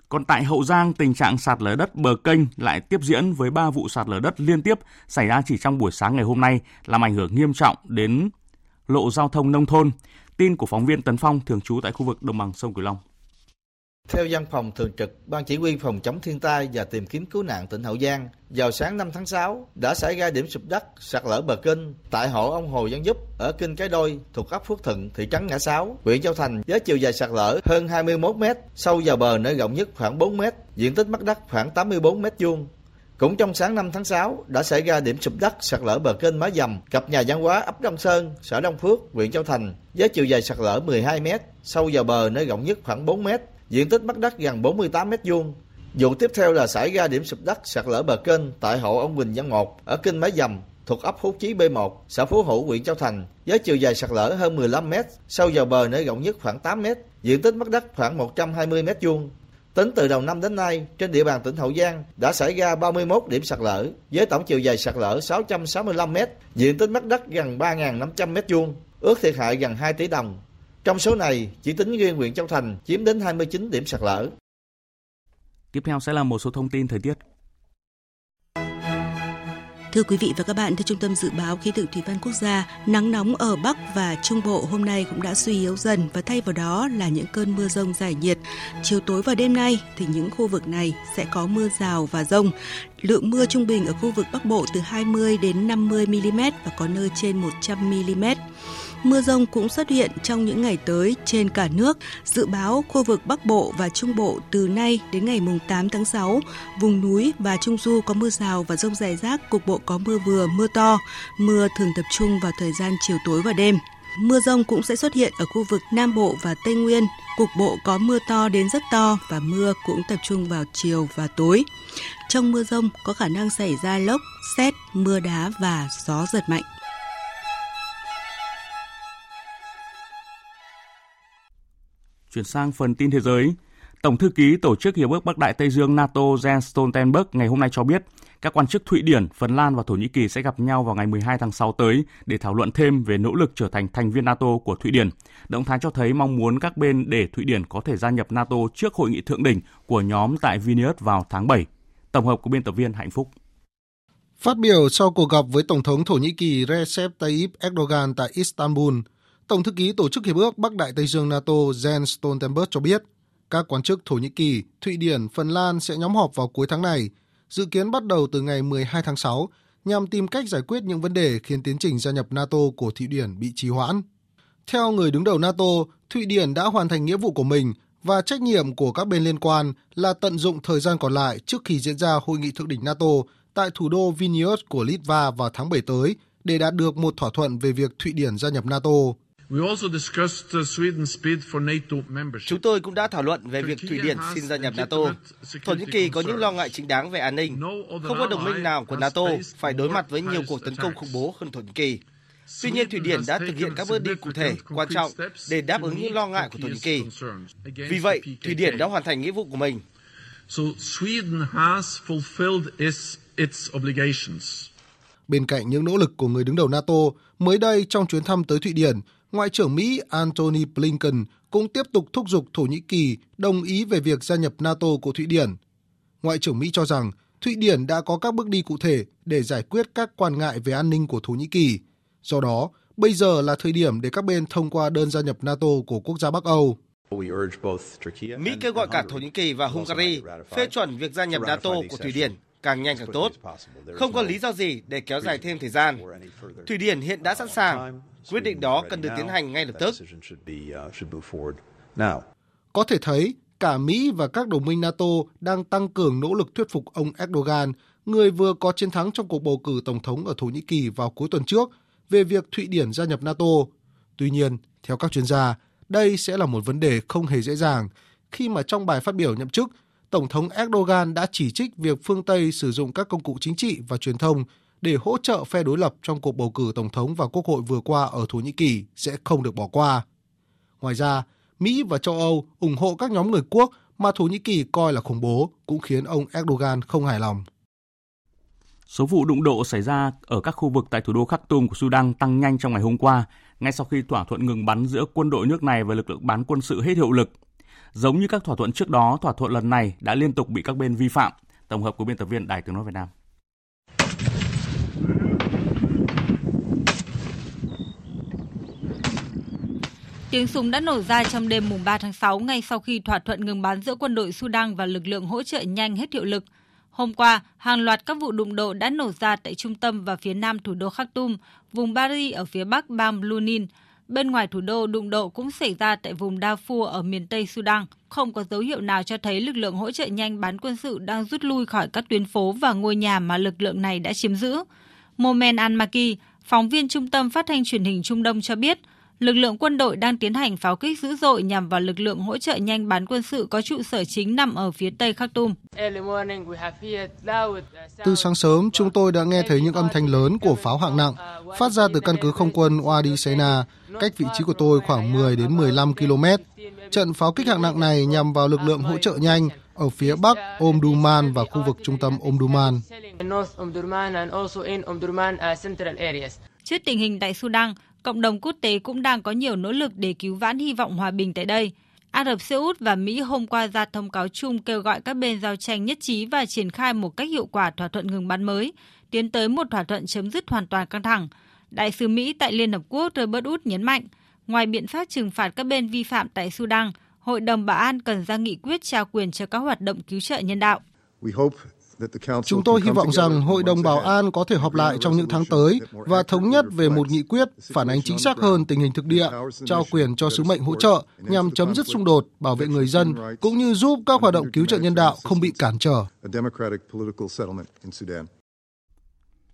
Còn tại Hậu Giang, tình trạng sạt lở đất bờ kênh lại tiếp diễn với 3 vụ sạt lở đất liên tiếp xảy ra chỉ trong buổi sáng ngày hôm nay, làm ảnh hưởng nghiêm trọng đến lộ giao thông nông thôn. Tin của phóng viên Tấn Phong thường trú tại khu vực đồng bằng sông Cửu Long. Theo văn phòng thường trực Ban Chỉ huy phòng chống thiên tai và tìm kiếm cứu nạn tỉnh Hậu Giang, vào sáng 5 tháng 6 đã xảy ra điểm sụp đất sạt lở bờ kênh tại hộ ông Hồ Văn Giúp ở kênh Cái Đôi thuộc ấp Phước Thuận, thị trấn Ngã Sáu, huyện Châu Thành với chiều dài sạt lở hơn 21 m, sâu vào bờ nơi rộng nhất khoảng 4 m, diện tích mất đất khoảng 84 m vuông. Cũng trong sáng 5 tháng 6 đã xảy ra điểm sụp đất sạt lở bờ kênh Má Dầm, cặp nhà văn hóa ấp Đông Sơn, xã Đông Phước, huyện Châu Thành với chiều dài sạt lở 12 m, sâu vào bờ nơi rộng nhất khoảng 4 m, diện tích mất đất gần 48 mét vuông. Vụ tiếp theo là xảy ra điểm sụp đất sạt lở bờ kênh tại hộ ông Quỳnh Văn Một ở kênh Mái Dầm thuộc ấp Phú Chí B1, xã Phú Hữu, huyện Châu Thành, với chiều dài sạt lở hơn 15 m, sâu vào bờ nơi rộng nhất khoảng 8 m, diện tích mất đất khoảng 120 m vuông. Tính từ đầu năm đến nay, trên địa bàn tỉnh Hậu Giang đã xảy ra 31 điểm sạt lở với tổng chiều dài sạt lở 665 m, diện tích mất đất gần 3.500 m vuông, ước thiệt hại gần 2 tỷ đồng. Trong số này, chỉ tính riêng huyện Châu Thành chiếm đến 29 điểm sạt lở. Tiếp theo sẽ là một số thông tin thời tiết. Thưa quý vị và các bạn, theo Trung tâm Dự báo Khí tượng Thủy văn Quốc gia, nắng nóng ở Bắc và Trung Bộ hôm nay cũng đã suy yếu dần và thay vào đó là những cơn mưa rông giải nhiệt. Chiều tối và đêm nay thì những khu vực này sẽ có mưa rào và rông. Lượng mưa trung bình ở khu vực Bắc Bộ từ 20 đến 50 mm và có nơi trên 100 mm. Mưa rông cũng xuất hiện trong những ngày tới trên cả nước. Dự báo khu vực Bắc Bộ và Trung Bộ từ nay đến ngày 8 tháng 6, vùng núi và Trung Du có mưa rào và rông rải rác, cục bộ có mưa vừa, mưa to. Mưa thường tập trung vào thời gian chiều tối và đêm. Mưa rông cũng sẽ xuất hiện ở khu vực Nam Bộ và Tây Nguyên. Cục bộ có mưa to đến rất to và mưa cũng tập trung vào chiều và tối. Trong mưa rông có khả năng xảy ra lốc, xét, mưa đá và gió giật mạnh. Chuyển sang phần tin thế giới. Tổng thư ký Tổ chức Hiệp ước Bắc Đại Tây Dương NATO Jens Stoltenberg ngày hôm nay cho biết các quan chức Thụy Điển, Phần Lan và Thổ Nhĩ Kỳ sẽ gặp nhau vào ngày 12 tháng 6 tới để thảo luận thêm về nỗ lực trở thành thành viên NATO của Thụy Điển. Động thái cho thấy mong muốn các bên để Thụy Điển có thể gia nhập NATO trước hội nghị thượng đỉnh của nhóm tại Vilnius vào tháng 7. Tổng hợp của biên tập viên Hạnh Phúc. Phát biểu sau cuộc gặp với Tổng thống Thổ Nhĩ Kỳ Recep Tayyip Erdogan tại Istanbul, Tổng thư ký Tổ chức Hiệp ước Bắc Đại Tây Dương NATO Jens Stoltenberg cho biết, các quan chức Thổ Nhĩ Kỳ, Thụy Điển, Phần Lan sẽ nhóm họp vào cuối tháng này, dự kiến bắt đầu từ ngày 12 tháng 6, nhằm tìm cách giải quyết những vấn đề khiến tiến trình gia nhập NATO của Thụy Điển bị trì hoãn. Theo người đứng đầu NATO, Thụy Điển đã hoàn thành nghĩa vụ của mình và trách nhiệm của các bên liên quan là tận dụng thời gian còn lại trước khi diễn ra hội nghị thượng đỉnh NATO tại thủ đô Vilnius của Litva vào tháng 7 tới để đạt được một thỏa thuận về việc Thụy Điển gia nhập NATO. Chúng tôi cũng đã thảo luận về việc Thụy Điển xin gia nhập NATO. Thổ Nhĩ Kỳ có những lo ngại chính đáng về an ninh. Không có đồng minh nào của NATO phải đối mặt với nhiều cuộc tấn công khủng bố hơn Thổ Nhĩ Kỳ. Tuy nhiên, Thụy Điển đã thực hiện các bước đi cụ thể, quan trọng để đáp ứng những lo ngại của Thổ Nhĩ Kỳ. Vì vậy, Thụy Điển đã hoàn thành nghĩa vụ của mình. Bên cạnh những nỗ lực của người đứng đầu NATO, mới đây trong chuyến thăm tới Thụy Điển, Ngoại trưởng Mỹ Antony Blinken cũng tiếp tục thúc giục Thổ Nhĩ Kỳ đồng ý về việc gia nhập NATO của Thụy Điển. Ngoại trưởng Mỹ cho rằng Thụy Điển đã có các bước đi cụ thể để giải quyết các quan ngại về an ninh của Thổ Nhĩ Kỳ. Do đó, bây giờ là thời điểm để các bên thông qua đơn gia nhập NATO của quốc gia Bắc Âu. Mỹ kêu gọi cả Thổ Nhĩ Kỳ và Hungary phê chuẩn việc gia nhập NATO của Thụy Điển càng nhanh càng tốt. Không có lý do gì để kéo dài thêm thời gian. Thụy Điển hiện đã sẵn sàng. Quyết định đó cần được tiến hành ngay lập tức. Có thể thấy, cả Mỹ và các đồng minh NATO đang tăng cường nỗ lực thuyết phục ông Erdogan, người vừa có chiến thắng trong cuộc bầu cử tổng thống ở Thổ Nhĩ Kỳ vào cuối tuần trước, về việc Thụy Điển gia nhập NATO. Tuy nhiên, theo các chuyên gia, đây sẽ là một vấn đề không hề dễ dàng khi mà trong bài phát biểu nhậm chức, Tổng thống Erdogan đã chỉ trích việc phương Tây sử dụng các công cụ chính trị và truyền thông để hỗ trợ phe đối lập trong cuộc bầu cử tổng thống và quốc hội vừa qua ở Thổ Nhĩ Kỳ sẽ không được bỏ qua. Ngoài ra, Mỹ và châu Âu ủng hộ các nhóm người quốc mà Thổ Nhĩ Kỳ coi là khủng bố cũng khiến ông Erdogan không hài lòng. Số vụ đụng độ xảy ra ở các khu vực tại thủ đô Khartoum của Sudan tăng nhanh trong ngày hôm qua, ngay sau khi thỏa thuận ngừng bắn giữa quân đội nước này và lực lượng bán quân sự hết hiệu lực. Giống như các thỏa thuận trước đó, thỏa thuận lần này đã liên tục bị các bên vi phạm. Tổng hợp của biên tập viên Đài Tiếng nói Việt Nam. Tiếng súng đã nổ ra trong đêm mùng 3 tháng 6 ngay sau khi thỏa thuận ngừng bắn giữa quân đội Sudan và lực lượng hỗ trợ nhanh hết hiệu lực. Hôm qua, hàng loạt các vụ đụng độ đã nổ ra tại trung tâm và phía nam thủ đô Khartoum, vùng Bari ở phía bắc bang Lunin. Bên ngoài thủ đô, đụng độ cũng xảy ra tại vùng Darfur ở miền Tây Sudan. Không có dấu hiệu nào cho thấy lực lượng hỗ trợ nhanh bán quân sự đang rút lui khỏi các tuyến phố và ngôi nhà mà lực lượng này đã chiếm giữ. Momen Al-Maki, phóng viên trung tâm phát thanh truyền hình Trung Đông cho biết – lực lượng quân đội đang tiến hành pháo kích dữ dội nhằm vào lực lượng hỗ trợ nhanh bán quân sự có trụ sở chính nằm ở phía tây Khartoum. Từ sáng sớm, chúng tôi đã nghe thấy những âm thanh lớn của pháo hạng nặng phát ra từ căn cứ không quân Wadi Sena, cách vị trí của tôi khoảng 10 đến 15 km. Trận pháo kích hạng nặng này nhằm vào lực lượng hỗ trợ nhanh ở phía bắc Omdurman và khu vực trung tâm Omdurman. Trước tình hình tại Sudan, cộng đồng quốc tế cũng đang có nhiều nỗ lực để cứu vãn hy vọng hòa bình tại đây. Ả Rập Xê Út và Mỹ hôm qua ra thông cáo chung kêu gọi các bên giao tranh nhất trí và triển khai một cách hiệu quả thỏa thuận ngừng bắn mới, tiến tới một thỏa thuận chấm dứt hoàn toàn căng thẳng. Đại sứ Mỹ tại Liên Hợp Quốc Robert Wood nhấn mạnh, ngoài biện pháp trừng phạt các bên vi phạm tại Sudan, Hội đồng Bảo an cần ra nghị quyết trao quyền cho các hoạt động cứu trợ nhân đạo. Chúng tôi hy vọng rằng Hội đồng Bảo an có thể họp lại trong những tháng tới và thống nhất về một nghị quyết phản ánh chính xác hơn tình hình thực địa, trao quyền cho sứ mệnh hỗ trợ nhằm chấm dứt xung đột, bảo vệ người dân, cũng như giúp các hoạt động cứu trợ nhân đạo không bị cản trở.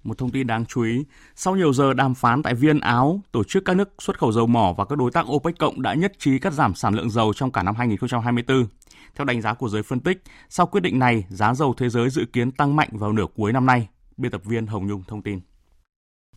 Một thông tin đáng chú ý, sau nhiều giờ đàm phán tại Viên, Áo, tổ chức các nước xuất khẩu dầu mỏ và các đối tác OPEC cộng đã nhất trí cắt giảm sản lượng dầu trong cả năm 2024. Theo đánh giá của giới phân tích, sau quyết định này, giá dầu thế giới dự kiến tăng mạnh vào nửa cuối năm nay. Biên tập viên Hồng Nhung thông tin.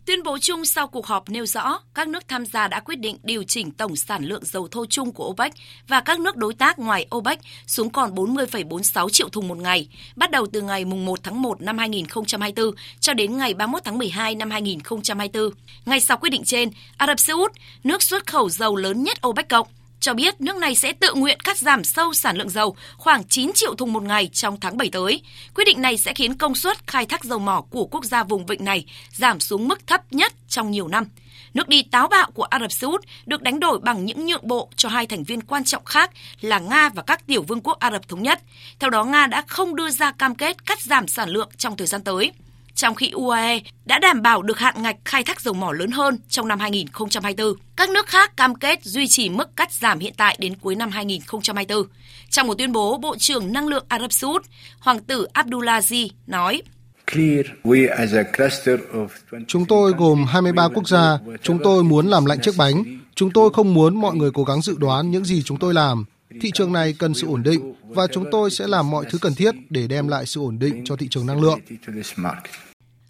Tuyên bố chung sau cuộc họp nêu rõ, các nước tham gia đã quyết định điều chỉnh tổng sản lượng dầu thô chung của OPEC và các nước đối tác ngoài OPEC xuống còn 40,46 triệu thùng một ngày, bắt đầu từ ngày 1 tháng 1 năm 2024 cho đến ngày 31 tháng 12 năm 2024. Ngay sau quyết định trên, Ả Rập Xê Út, nước xuất khẩu dầu lớn nhất OPEC cộng, cho biết nước này sẽ tự nguyện cắt giảm sâu sản lượng dầu khoảng 9 triệu thùng một ngày trong tháng 7 tới. Quyết định này sẽ khiến công suất khai thác dầu mỏ của quốc gia vùng vịnh này giảm xuống mức thấp nhất trong nhiều năm. Nước đi táo bạo của Ả Rập Xê Út được đánh đổi bằng những nhượng bộ cho hai thành viên quan trọng khác là Nga và các tiểu vương quốc Ả Rập Thống Nhất. Theo đó, Nga đã không đưa ra cam kết cắt giảm sản lượng trong thời gian tới trong khi UAE đã đảm bảo được hạn ngạch khai thác dầu mỏ lớn hơn trong năm 2024. Các nước khác cam kết duy trì mức cắt giảm hiện tại đến cuối năm 2024. Trong một tuyên bố, Bộ trưởng Năng lượng Ả Rập Xê Út, Hoàng tử Abdulaziz nói, Chúng tôi gồm 23 quốc gia, chúng tôi muốn làm lạnh chiếc bánh. Chúng tôi không muốn mọi người cố gắng dự đoán những gì chúng tôi làm. Thị trường này cần sự ổn định và chúng tôi sẽ làm mọi thứ cần thiết để đem lại sự ổn định cho thị trường năng lượng.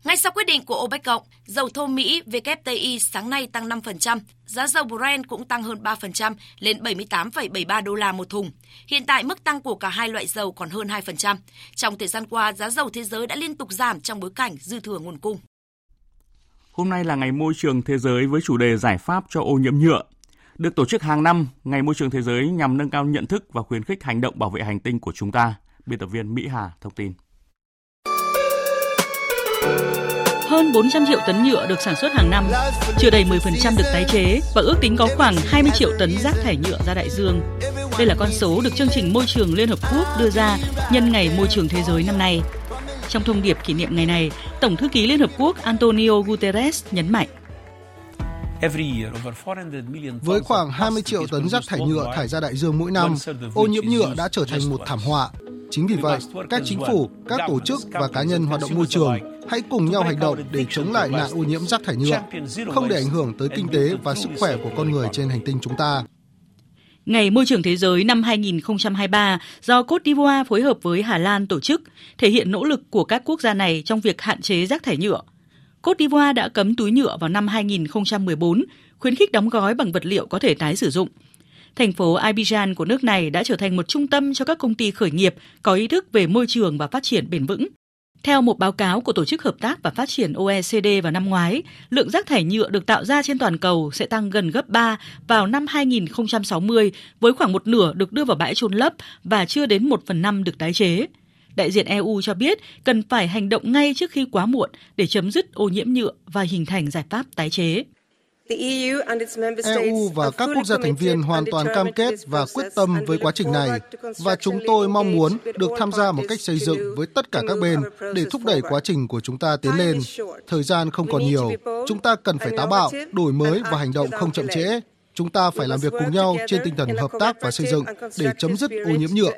Ngay sau quyết định của OPEC cộng, dầu thô Mỹ WTI sáng nay tăng 5%, giá dầu Brent cũng tăng hơn 3% lên 78,73 đô la một thùng. Hiện tại mức tăng của cả hai loại dầu còn hơn 2%. Trong thời gian qua, giá dầu thế giới đã liên tục giảm trong bối cảnh dư thừa nguồn cung. Hôm nay là ngày môi trường thế giới với chủ đề giải pháp cho ô nhiễm nhựa. Được tổ chức hàng năm, Ngày Môi trường Thế giới nhằm nâng cao nhận thức và khuyến khích hành động bảo vệ hành tinh của chúng ta. Biên tập viên Mỹ Hà thông tin. hơn 400 triệu tấn nhựa được sản xuất hàng năm, chưa đầy 10% được tái chế và ước tính có khoảng 20 triệu tấn rác thải nhựa ra đại dương. Đây là con số được chương trình Môi trường Liên Hợp Quốc đưa ra nhân ngày Môi trường Thế giới năm nay. Trong thông điệp kỷ niệm ngày này, Tổng thư ký Liên Hợp Quốc Antonio Guterres nhấn mạnh. Với khoảng 20 triệu tấn rác thải nhựa thải ra đại dương mỗi năm, ô nhiễm nhựa đã trở thành một thảm họa. Chính vì vậy, các chính phủ, các tổ chức và cá nhân hoạt động môi trường hãy cùng nhau hành động để chống lại nạn ô nhiễm rác thải nhựa, không để ảnh hưởng tới kinh tế và sức khỏe của con người trên hành tinh chúng ta. Ngày Môi trường Thế giới năm 2023 do Côte d'Ivoire phối hợp với Hà Lan tổ chức, thể hiện nỗ lực của các quốc gia này trong việc hạn chế rác thải nhựa. Côte d'Ivoire đã cấm túi nhựa vào năm 2014, khuyến khích đóng gói bằng vật liệu có thể tái sử dụng. Thành phố Abidjan của nước này đã trở thành một trung tâm cho các công ty khởi nghiệp có ý thức về môi trường và phát triển bền vững. Theo một báo cáo của Tổ chức Hợp tác và Phát triển OECD vào năm ngoái, lượng rác thải nhựa được tạo ra trên toàn cầu sẽ tăng gần gấp 3 vào năm 2060 với khoảng một nửa được đưa vào bãi trôn lấp và chưa đến một phần năm được tái chế. Đại diện EU cho biết cần phải hành động ngay trước khi quá muộn để chấm dứt ô nhiễm nhựa và hình thành giải pháp tái chế. EU e và các quốc gia thành viên hoàn toàn cam kết và quyết tâm với quá trình này và chúng tôi mong muốn được tham gia một cách xây dựng với tất cả các bên để thúc đẩy quá trình của chúng ta tiến lên. Thời gian không còn nhiều, chúng ta cần phải táo bạo, đổi mới và hành động không chậm trễ. Chúng ta phải làm việc cùng nhau trên tinh thần hợp tác và xây dựng để chấm dứt ô nhiễm nhựa.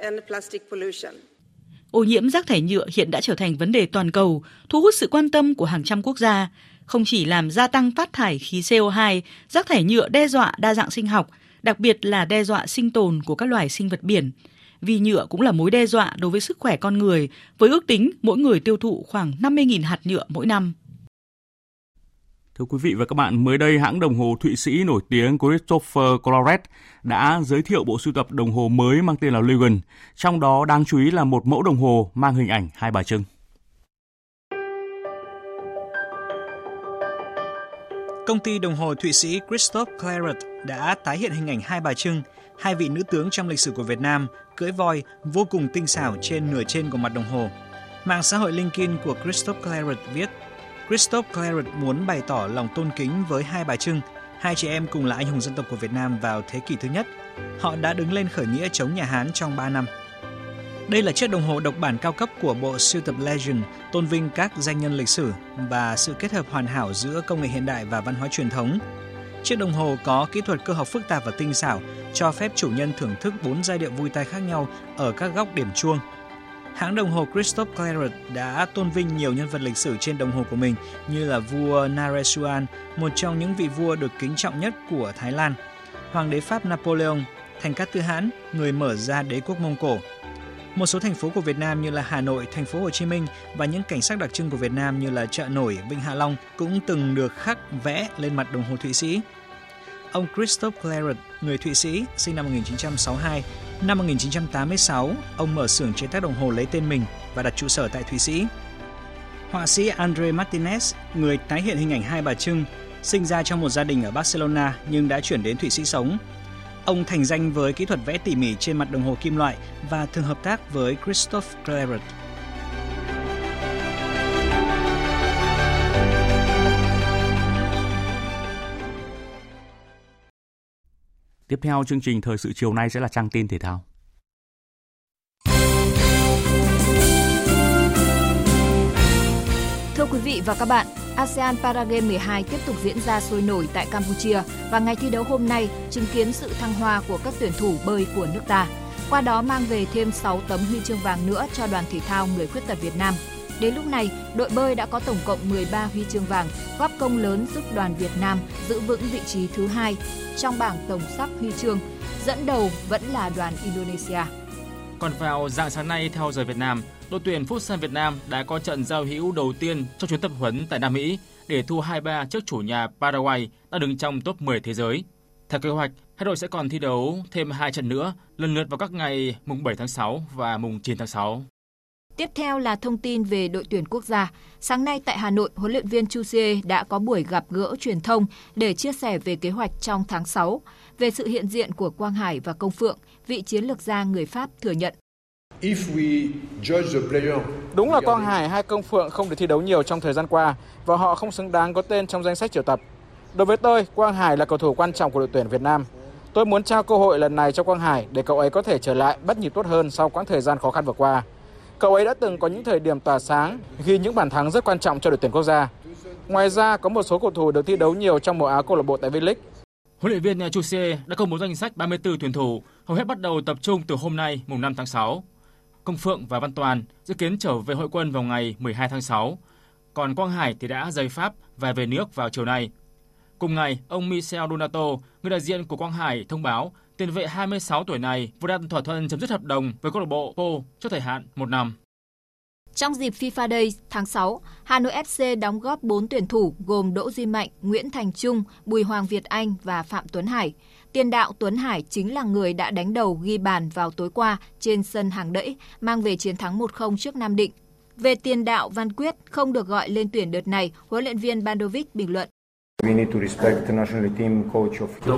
Ô nhiễm rác thải nhựa hiện đã trở thành vấn đề toàn cầu, thu hút sự quan tâm của hàng trăm quốc gia không chỉ làm gia tăng phát thải khí CO2, rác thải nhựa đe dọa đa dạng sinh học, đặc biệt là đe dọa sinh tồn của các loài sinh vật biển. Vì nhựa cũng là mối đe dọa đối với sức khỏe con người, với ước tính mỗi người tiêu thụ khoảng 50.000 hạt nhựa mỗi năm. Thưa quý vị và các bạn, mới đây hãng đồng hồ Thụy Sĩ nổi tiếng Christopher Collet đã giới thiệu bộ sưu tập đồng hồ mới mang tên là Lugan, trong đó đáng chú ý là một mẫu đồng hồ mang hình ảnh hai bà trưng. Công ty đồng hồ Thụy Sĩ Christoph Claret đã tái hiện hình ảnh hai bà Trưng, hai vị nữ tướng trong lịch sử của Việt Nam, cưỡi voi vô cùng tinh xảo trên nửa trên của mặt đồng hồ. Mạng xã hội LinkedIn của Christoph Claret viết, Christophe Claret muốn bày tỏ lòng tôn kính với hai bà Trưng, hai chị em cùng là anh hùng dân tộc của Việt Nam vào thế kỷ thứ nhất. Họ đã đứng lên khởi nghĩa chống nhà Hán trong 3 năm. Đây là chiếc đồng hồ độc bản cao cấp của bộ sưu tập Legend, tôn vinh các danh nhân lịch sử và sự kết hợp hoàn hảo giữa công nghệ hiện đại và văn hóa truyền thống. Chiếc đồng hồ có kỹ thuật cơ học phức tạp và tinh xảo, cho phép chủ nhân thưởng thức bốn giai điệu vui tai khác nhau ở các góc điểm chuông. Hãng đồng hồ Christoph Claret đã tôn vinh nhiều nhân vật lịch sử trên đồng hồ của mình như là vua Naresuan, một trong những vị vua được kính trọng nhất của Thái Lan, hoàng đế Pháp Napoleon, thành Cát Tư Hãn, người mở ra đế quốc Mông Cổ, một số thành phố của Việt Nam như là Hà Nội, thành phố Hồ Chí Minh và những cảnh sắc đặc trưng của Việt Nam như là chợ nổi, Vịnh Hạ Long cũng từng được khắc vẽ lên mặt đồng hồ Thụy Sĩ. Ông Christoph Claret, người Thụy Sĩ, sinh năm 1962. Năm 1986, ông mở xưởng chế tác đồng hồ lấy tên mình và đặt trụ sở tại Thụy Sĩ. Họa sĩ Andre Martinez, người tái hiện hình ảnh hai bà Trưng, sinh ra trong một gia đình ở Barcelona nhưng đã chuyển đến Thụy Sĩ sống Ông thành danh với kỹ thuật vẽ tỉ mỉ trên mặt đồng hồ kim loại và thường hợp tác với Christoph Claret. Tiếp theo chương trình thời sự chiều nay sẽ là trang tin thể thao. Thưa quý vị và các bạn, ASEAN Paragame 12 tiếp tục diễn ra sôi nổi tại Campuchia và ngày thi đấu hôm nay chứng kiến sự thăng hoa của các tuyển thủ bơi của nước ta. Qua đó mang về thêm 6 tấm huy chương vàng nữa cho đoàn thể thao người khuyết tật Việt Nam. Đến lúc này, đội bơi đã có tổng cộng 13 huy chương vàng, góp công lớn giúp đoàn Việt Nam giữ vững vị trí thứ hai trong bảng tổng sắp huy chương. Dẫn đầu vẫn là đoàn Indonesia. Còn vào dạng sáng nay theo giờ Việt Nam, đội tuyển Futsal Việt Nam đã có trận giao hữu đầu tiên trong chuyến tập huấn tại Nam Mỹ để thua 2-3 trước chủ nhà Paraguay đang đứng trong top 10 thế giới. Theo kế hoạch, hai đội sẽ còn thi đấu thêm hai trận nữa, lần lượt vào các ngày mùng 7 tháng 6 và mùng 9 tháng 6. Tiếp theo là thông tin về đội tuyển quốc gia. Sáng nay tại Hà Nội, huấn luyện viên Chu Xie đã có buổi gặp gỡ truyền thông để chia sẻ về kế hoạch trong tháng 6. Về sự hiện diện của Quang Hải và Công Phượng, vị chiến lược gia người Pháp thừa nhận Đúng là Quang Hải hay Công Phượng không được thi đấu nhiều trong thời gian qua và họ không xứng đáng có tên trong danh sách triệu tập. Đối với tôi, Quang Hải là cầu thủ quan trọng của đội tuyển Việt Nam. Tôi muốn trao cơ hội lần này cho Quang Hải để cậu ấy có thể trở lại bắt nhịp tốt hơn sau quãng thời gian khó khăn vừa qua. Cậu ấy đã từng có những thời điểm tỏa sáng, ghi những bàn thắng rất quan trọng cho đội tuyển quốc gia. Ngoài ra, có một số cầu thủ được thi đấu nhiều trong mùa áo câu lạc bộ tại V-League. Huấn luyện viên Chu Xie đã công bố danh sách 34 tuyển thủ, hầu hết bắt đầu tập trung từ hôm nay, mùng 5 tháng 6. Công Phượng và Văn Toàn dự kiến trở về hội quân vào ngày 12 tháng 6. Còn Quang Hải thì đã rời Pháp và về nước vào chiều nay. Cùng ngày, ông Michel Donato, người đại diện của Quang Hải thông báo tiền vệ 26 tuổi này vừa đạt thỏa thuận chấm dứt hợp đồng với câu lạc bộ Po cho thời hạn một năm. Trong dịp FIFA Day tháng 6, Hà Nội FC đóng góp 4 tuyển thủ gồm Đỗ Duy Mạnh, Nguyễn Thành Trung, Bùi Hoàng Việt Anh và Phạm Tuấn Hải. Tiền đạo Tuấn Hải chính là người đã đánh đầu ghi bàn vào tối qua trên sân hàng đẫy, mang về chiến thắng 1-0 trước Nam Định. Về tiền đạo Văn Quyết không được gọi lên tuyển đợt này, huấn luyện viên Bandovic bình luận. Tôi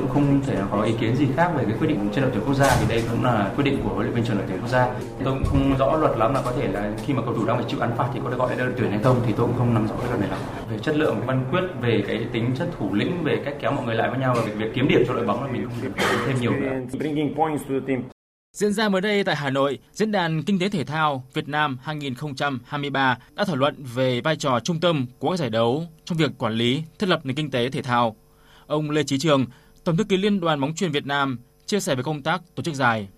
cũng không thể có ý kiến gì khác về cái quyết định trên đội tuyển quốc gia vì đây cũng là quyết định của huấn luyện viên trưởng đội tuyển quốc gia. Tôi cũng không rõ luật lắm là có thể là khi mà cầu thủ đang phải chịu án phạt thì có được gọi lên đội tuyển hay không thì tôi cũng không nắm rõ cái luật này lắm. Về chất lượng văn quyết, về cái tính chất thủ lĩnh, về cách kéo mọi người lại với nhau và về việc kiếm điểm cho đội bóng là mình không được thêm nhiều nữa. Diễn ra mới đây tại Hà Nội, Diễn đàn Kinh tế Thể thao Việt Nam 2023 đã thảo luận về vai trò trung tâm của các giải đấu trong việc quản lý, thiết lập nền kinh tế thể thao. Ông Lê Chí Trường, Tổng thư ký Liên đoàn bóng chuyền Việt Nam, chia sẻ về công tác tổ chức giải.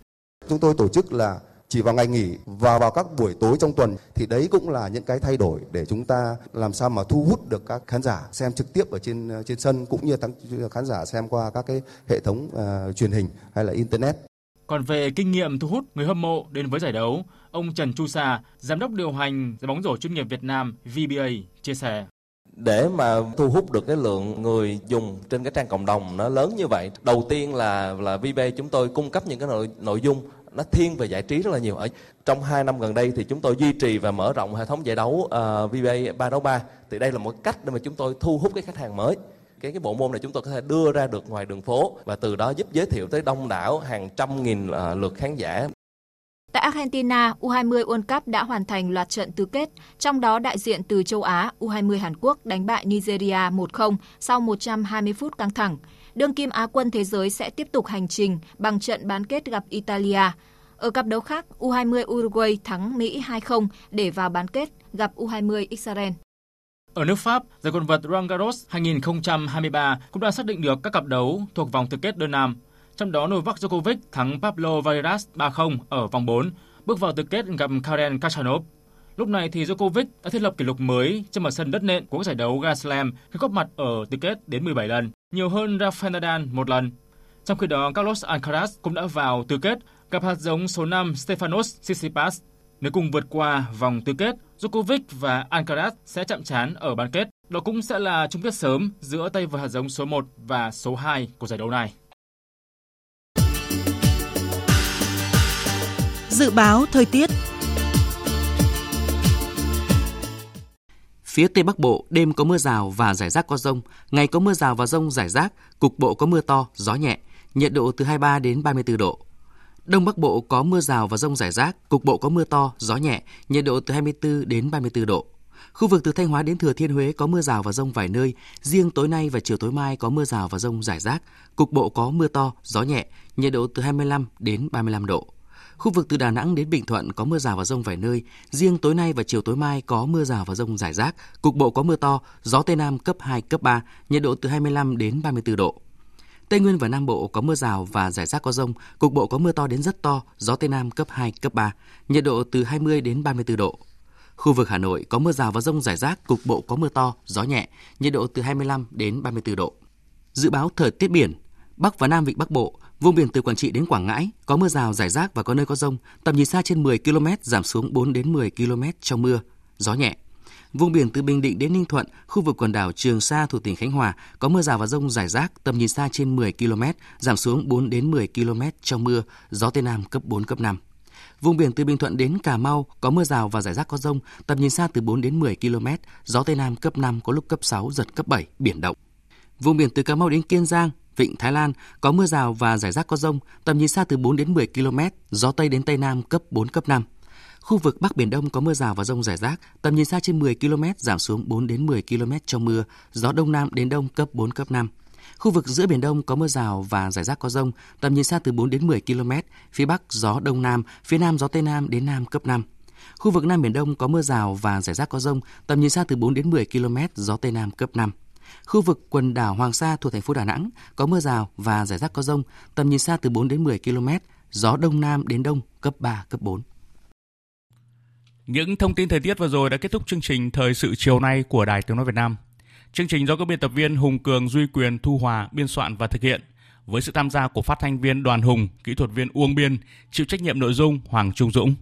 Chúng tôi tổ chức là chỉ vào ngày nghỉ và vào các buổi tối trong tuần thì đấy cũng là những cái thay đổi để chúng ta làm sao mà thu hút được các khán giả xem trực tiếp ở trên trên sân cũng như tăng khán giả xem qua các cái hệ thống uh, truyền hình hay là internet. Còn về kinh nghiệm thu hút người hâm mộ đến với giải đấu, ông Trần Chu Sa, giám đốc điều hành giải bóng rổ chuyên nghiệp Việt Nam VBA chia sẻ. Để mà thu hút được cái lượng người dùng trên cái trang cộng đồng nó lớn như vậy đầu tiên là là VBA chúng tôi cung cấp những cái nội nội dung nó thiên về giải trí rất là nhiều. Ở trong 2 năm gần đây thì chúng tôi duy trì và mở rộng hệ thống giải đấu uh, VBA 3 đấu 3 thì đây là một cách để mà chúng tôi thu hút cái khách hàng mới cái cái bộ môn này chúng tôi có thể đưa ra được ngoài đường phố và từ đó giúp giới thiệu tới đông đảo hàng trăm nghìn uh, lượt khán giả. Tại Argentina, U20 World Cup đã hoàn thành loạt trận tứ kết, trong đó đại diện từ châu Á U20 Hàn Quốc đánh bại Nigeria 1-0 sau 120 phút căng thẳng. Đương kim Á quân thế giới sẽ tiếp tục hành trình bằng trận bán kết gặp Italia. Ở cặp đấu khác, U20 Uruguay thắng Mỹ 2-0 để vào bán kết gặp U20 Israel. Ở nước Pháp, giải quần vợt Roland Garros 2023 cũng đã xác định được các cặp đấu thuộc vòng tứ kết đơn nam. Trong đó Novak Djokovic thắng Pablo Vareras 3-0 ở vòng 4, bước vào tứ kết gặp Karen Khachanov. Lúc này thì Djokovic đã thiết lập kỷ lục mới trên mặt sân đất nện của giải đấu Grand Slam khi góp mặt ở tứ kết đến 17 lần, nhiều hơn Rafael Nadal một lần. Trong khi đó, Carlos Alcaraz cũng đã vào tứ kết gặp hạt giống số 5 Stefanos Tsitsipas. Nếu cùng vượt qua vòng tứ kết, Djokovic và Alcaraz sẽ chạm trán ở bán kết. Đó cũng sẽ là chung kết sớm giữa tay vợt hạt giống số 1 và số 2 của giải đấu này. Dự báo thời tiết Phía Tây Bắc Bộ đêm có mưa rào và rải rác có rông, ngày có mưa rào và rông rải rác, cục bộ có mưa to, gió nhẹ, nhiệt độ từ 23 đến 34 độ. Đông Bắc Bộ có mưa rào và rông rải rác, cục bộ có mưa to, gió nhẹ, nhiệt độ từ 24 đến 34 độ. Khu vực từ Thanh Hóa đến Thừa Thiên Huế có mưa rào và rông vài nơi, riêng tối nay và chiều tối mai có mưa rào và rông rải rác, cục bộ có mưa to, gió nhẹ, nhiệt độ từ 25 đến 35 độ. Khu vực từ Đà Nẵng đến Bình Thuận có mưa rào và rông vài nơi, riêng tối nay và chiều tối mai có mưa rào và rông rải rác, cục bộ có mưa to, gió Tây Nam cấp 2, cấp 3, nhiệt độ từ 25 đến 34 độ. Tây Nguyên và Nam Bộ có mưa rào và rải rác có rông, cục bộ có mưa to đến rất to, gió Tây Nam cấp 2, cấp 3, nhiệt độ từ 20 đến 34 độ. Khu vực Hà Nội có mưa rào và rông rải rác, cục bộ có mưa to, gió nhẹ, nhiệt độ từ 25 đến 34 độ. Dự báo thời tiết biển, Bắc và Nam Vịnh Bắc Bộ, vùng biển từ Quảng Trị đến Quảng Ngãi có mưa rào rải rác và có nơi có rông, tầm nhìn xa trên 10 km giảm xuống 4 đến 10 km trong mưa, gió nhẹ. Vùng biển từ Bình Định đến Ninh Thuận, khu vực quần đảo Trường Sa thuộc tỉnh Khánh Hòa có mưa rào và rông rải rác, tầm nhìn xa trên 10 km, giảm xuống 4 đến 10 km trong mưa, gió Tây Nam cấp 4, cấp 5. Vùng biển từ Bình Thuận đến Cà Mau có mưa rào và rải rác có rông, tầm nhìn xa từ 4 đến 10 km, gió Tây Nam cấp 5 có lúc cấp 6, giật cấp 7, biển động. Vùng biển từ Cà Mau đến Kiên Giang, Vịnh Thái Lan có mưa rào và rải rác có rông, tầm nhìn xa từ 4 đến 10 km, gió Tây đến Tây Nam cấp 4, cấp 5. Khu vực Bắc Biển Đông có mưa rào và rông rải rác, tầm nhìn xa trên 10 km, giảm xuống 4 đến 10 km trong mưa, gió Đông Nam đến Đông cấp 4, cấp 5. Khu vực giữa Biển Đông có mưa rào và rải rác có rông, tầm nhìn xa từ 4 đến 10 km, phía Bắc gió Đông Nam, phía Nam gió Tây Nam đến Nam cấp 5. Khu vực Nam Biển Đông có mưa rào và rải rác có rông, tầm nhìn xa từ 4 đến 10 km, gió Tây Nam cấp 5. Khu vực quần đảo Hoàng Sa thuộc thành phố Đà Nẵng có mưa rào và rải rác có rông, tầm nhìn xa từ 4 đến 10 km, gió Đông Nam đến Đông cấp 3, cấp 4. Những thông tin thời tiết vừa rồi đã kết thúc chương trình Thời sự chiều nay của Đài Tiếng Nói Việt Nam. Chương trình do các biên tập viên Hùng Cường, Duy Quyền, Thu Hòa biên soạn và thực hiện với sự tham gia của phát thanh viên Đoàn Hùng, kỹ thuật viên Uông Biên, chịu trách nhiệm nội dung Hoàng Trung Dũng.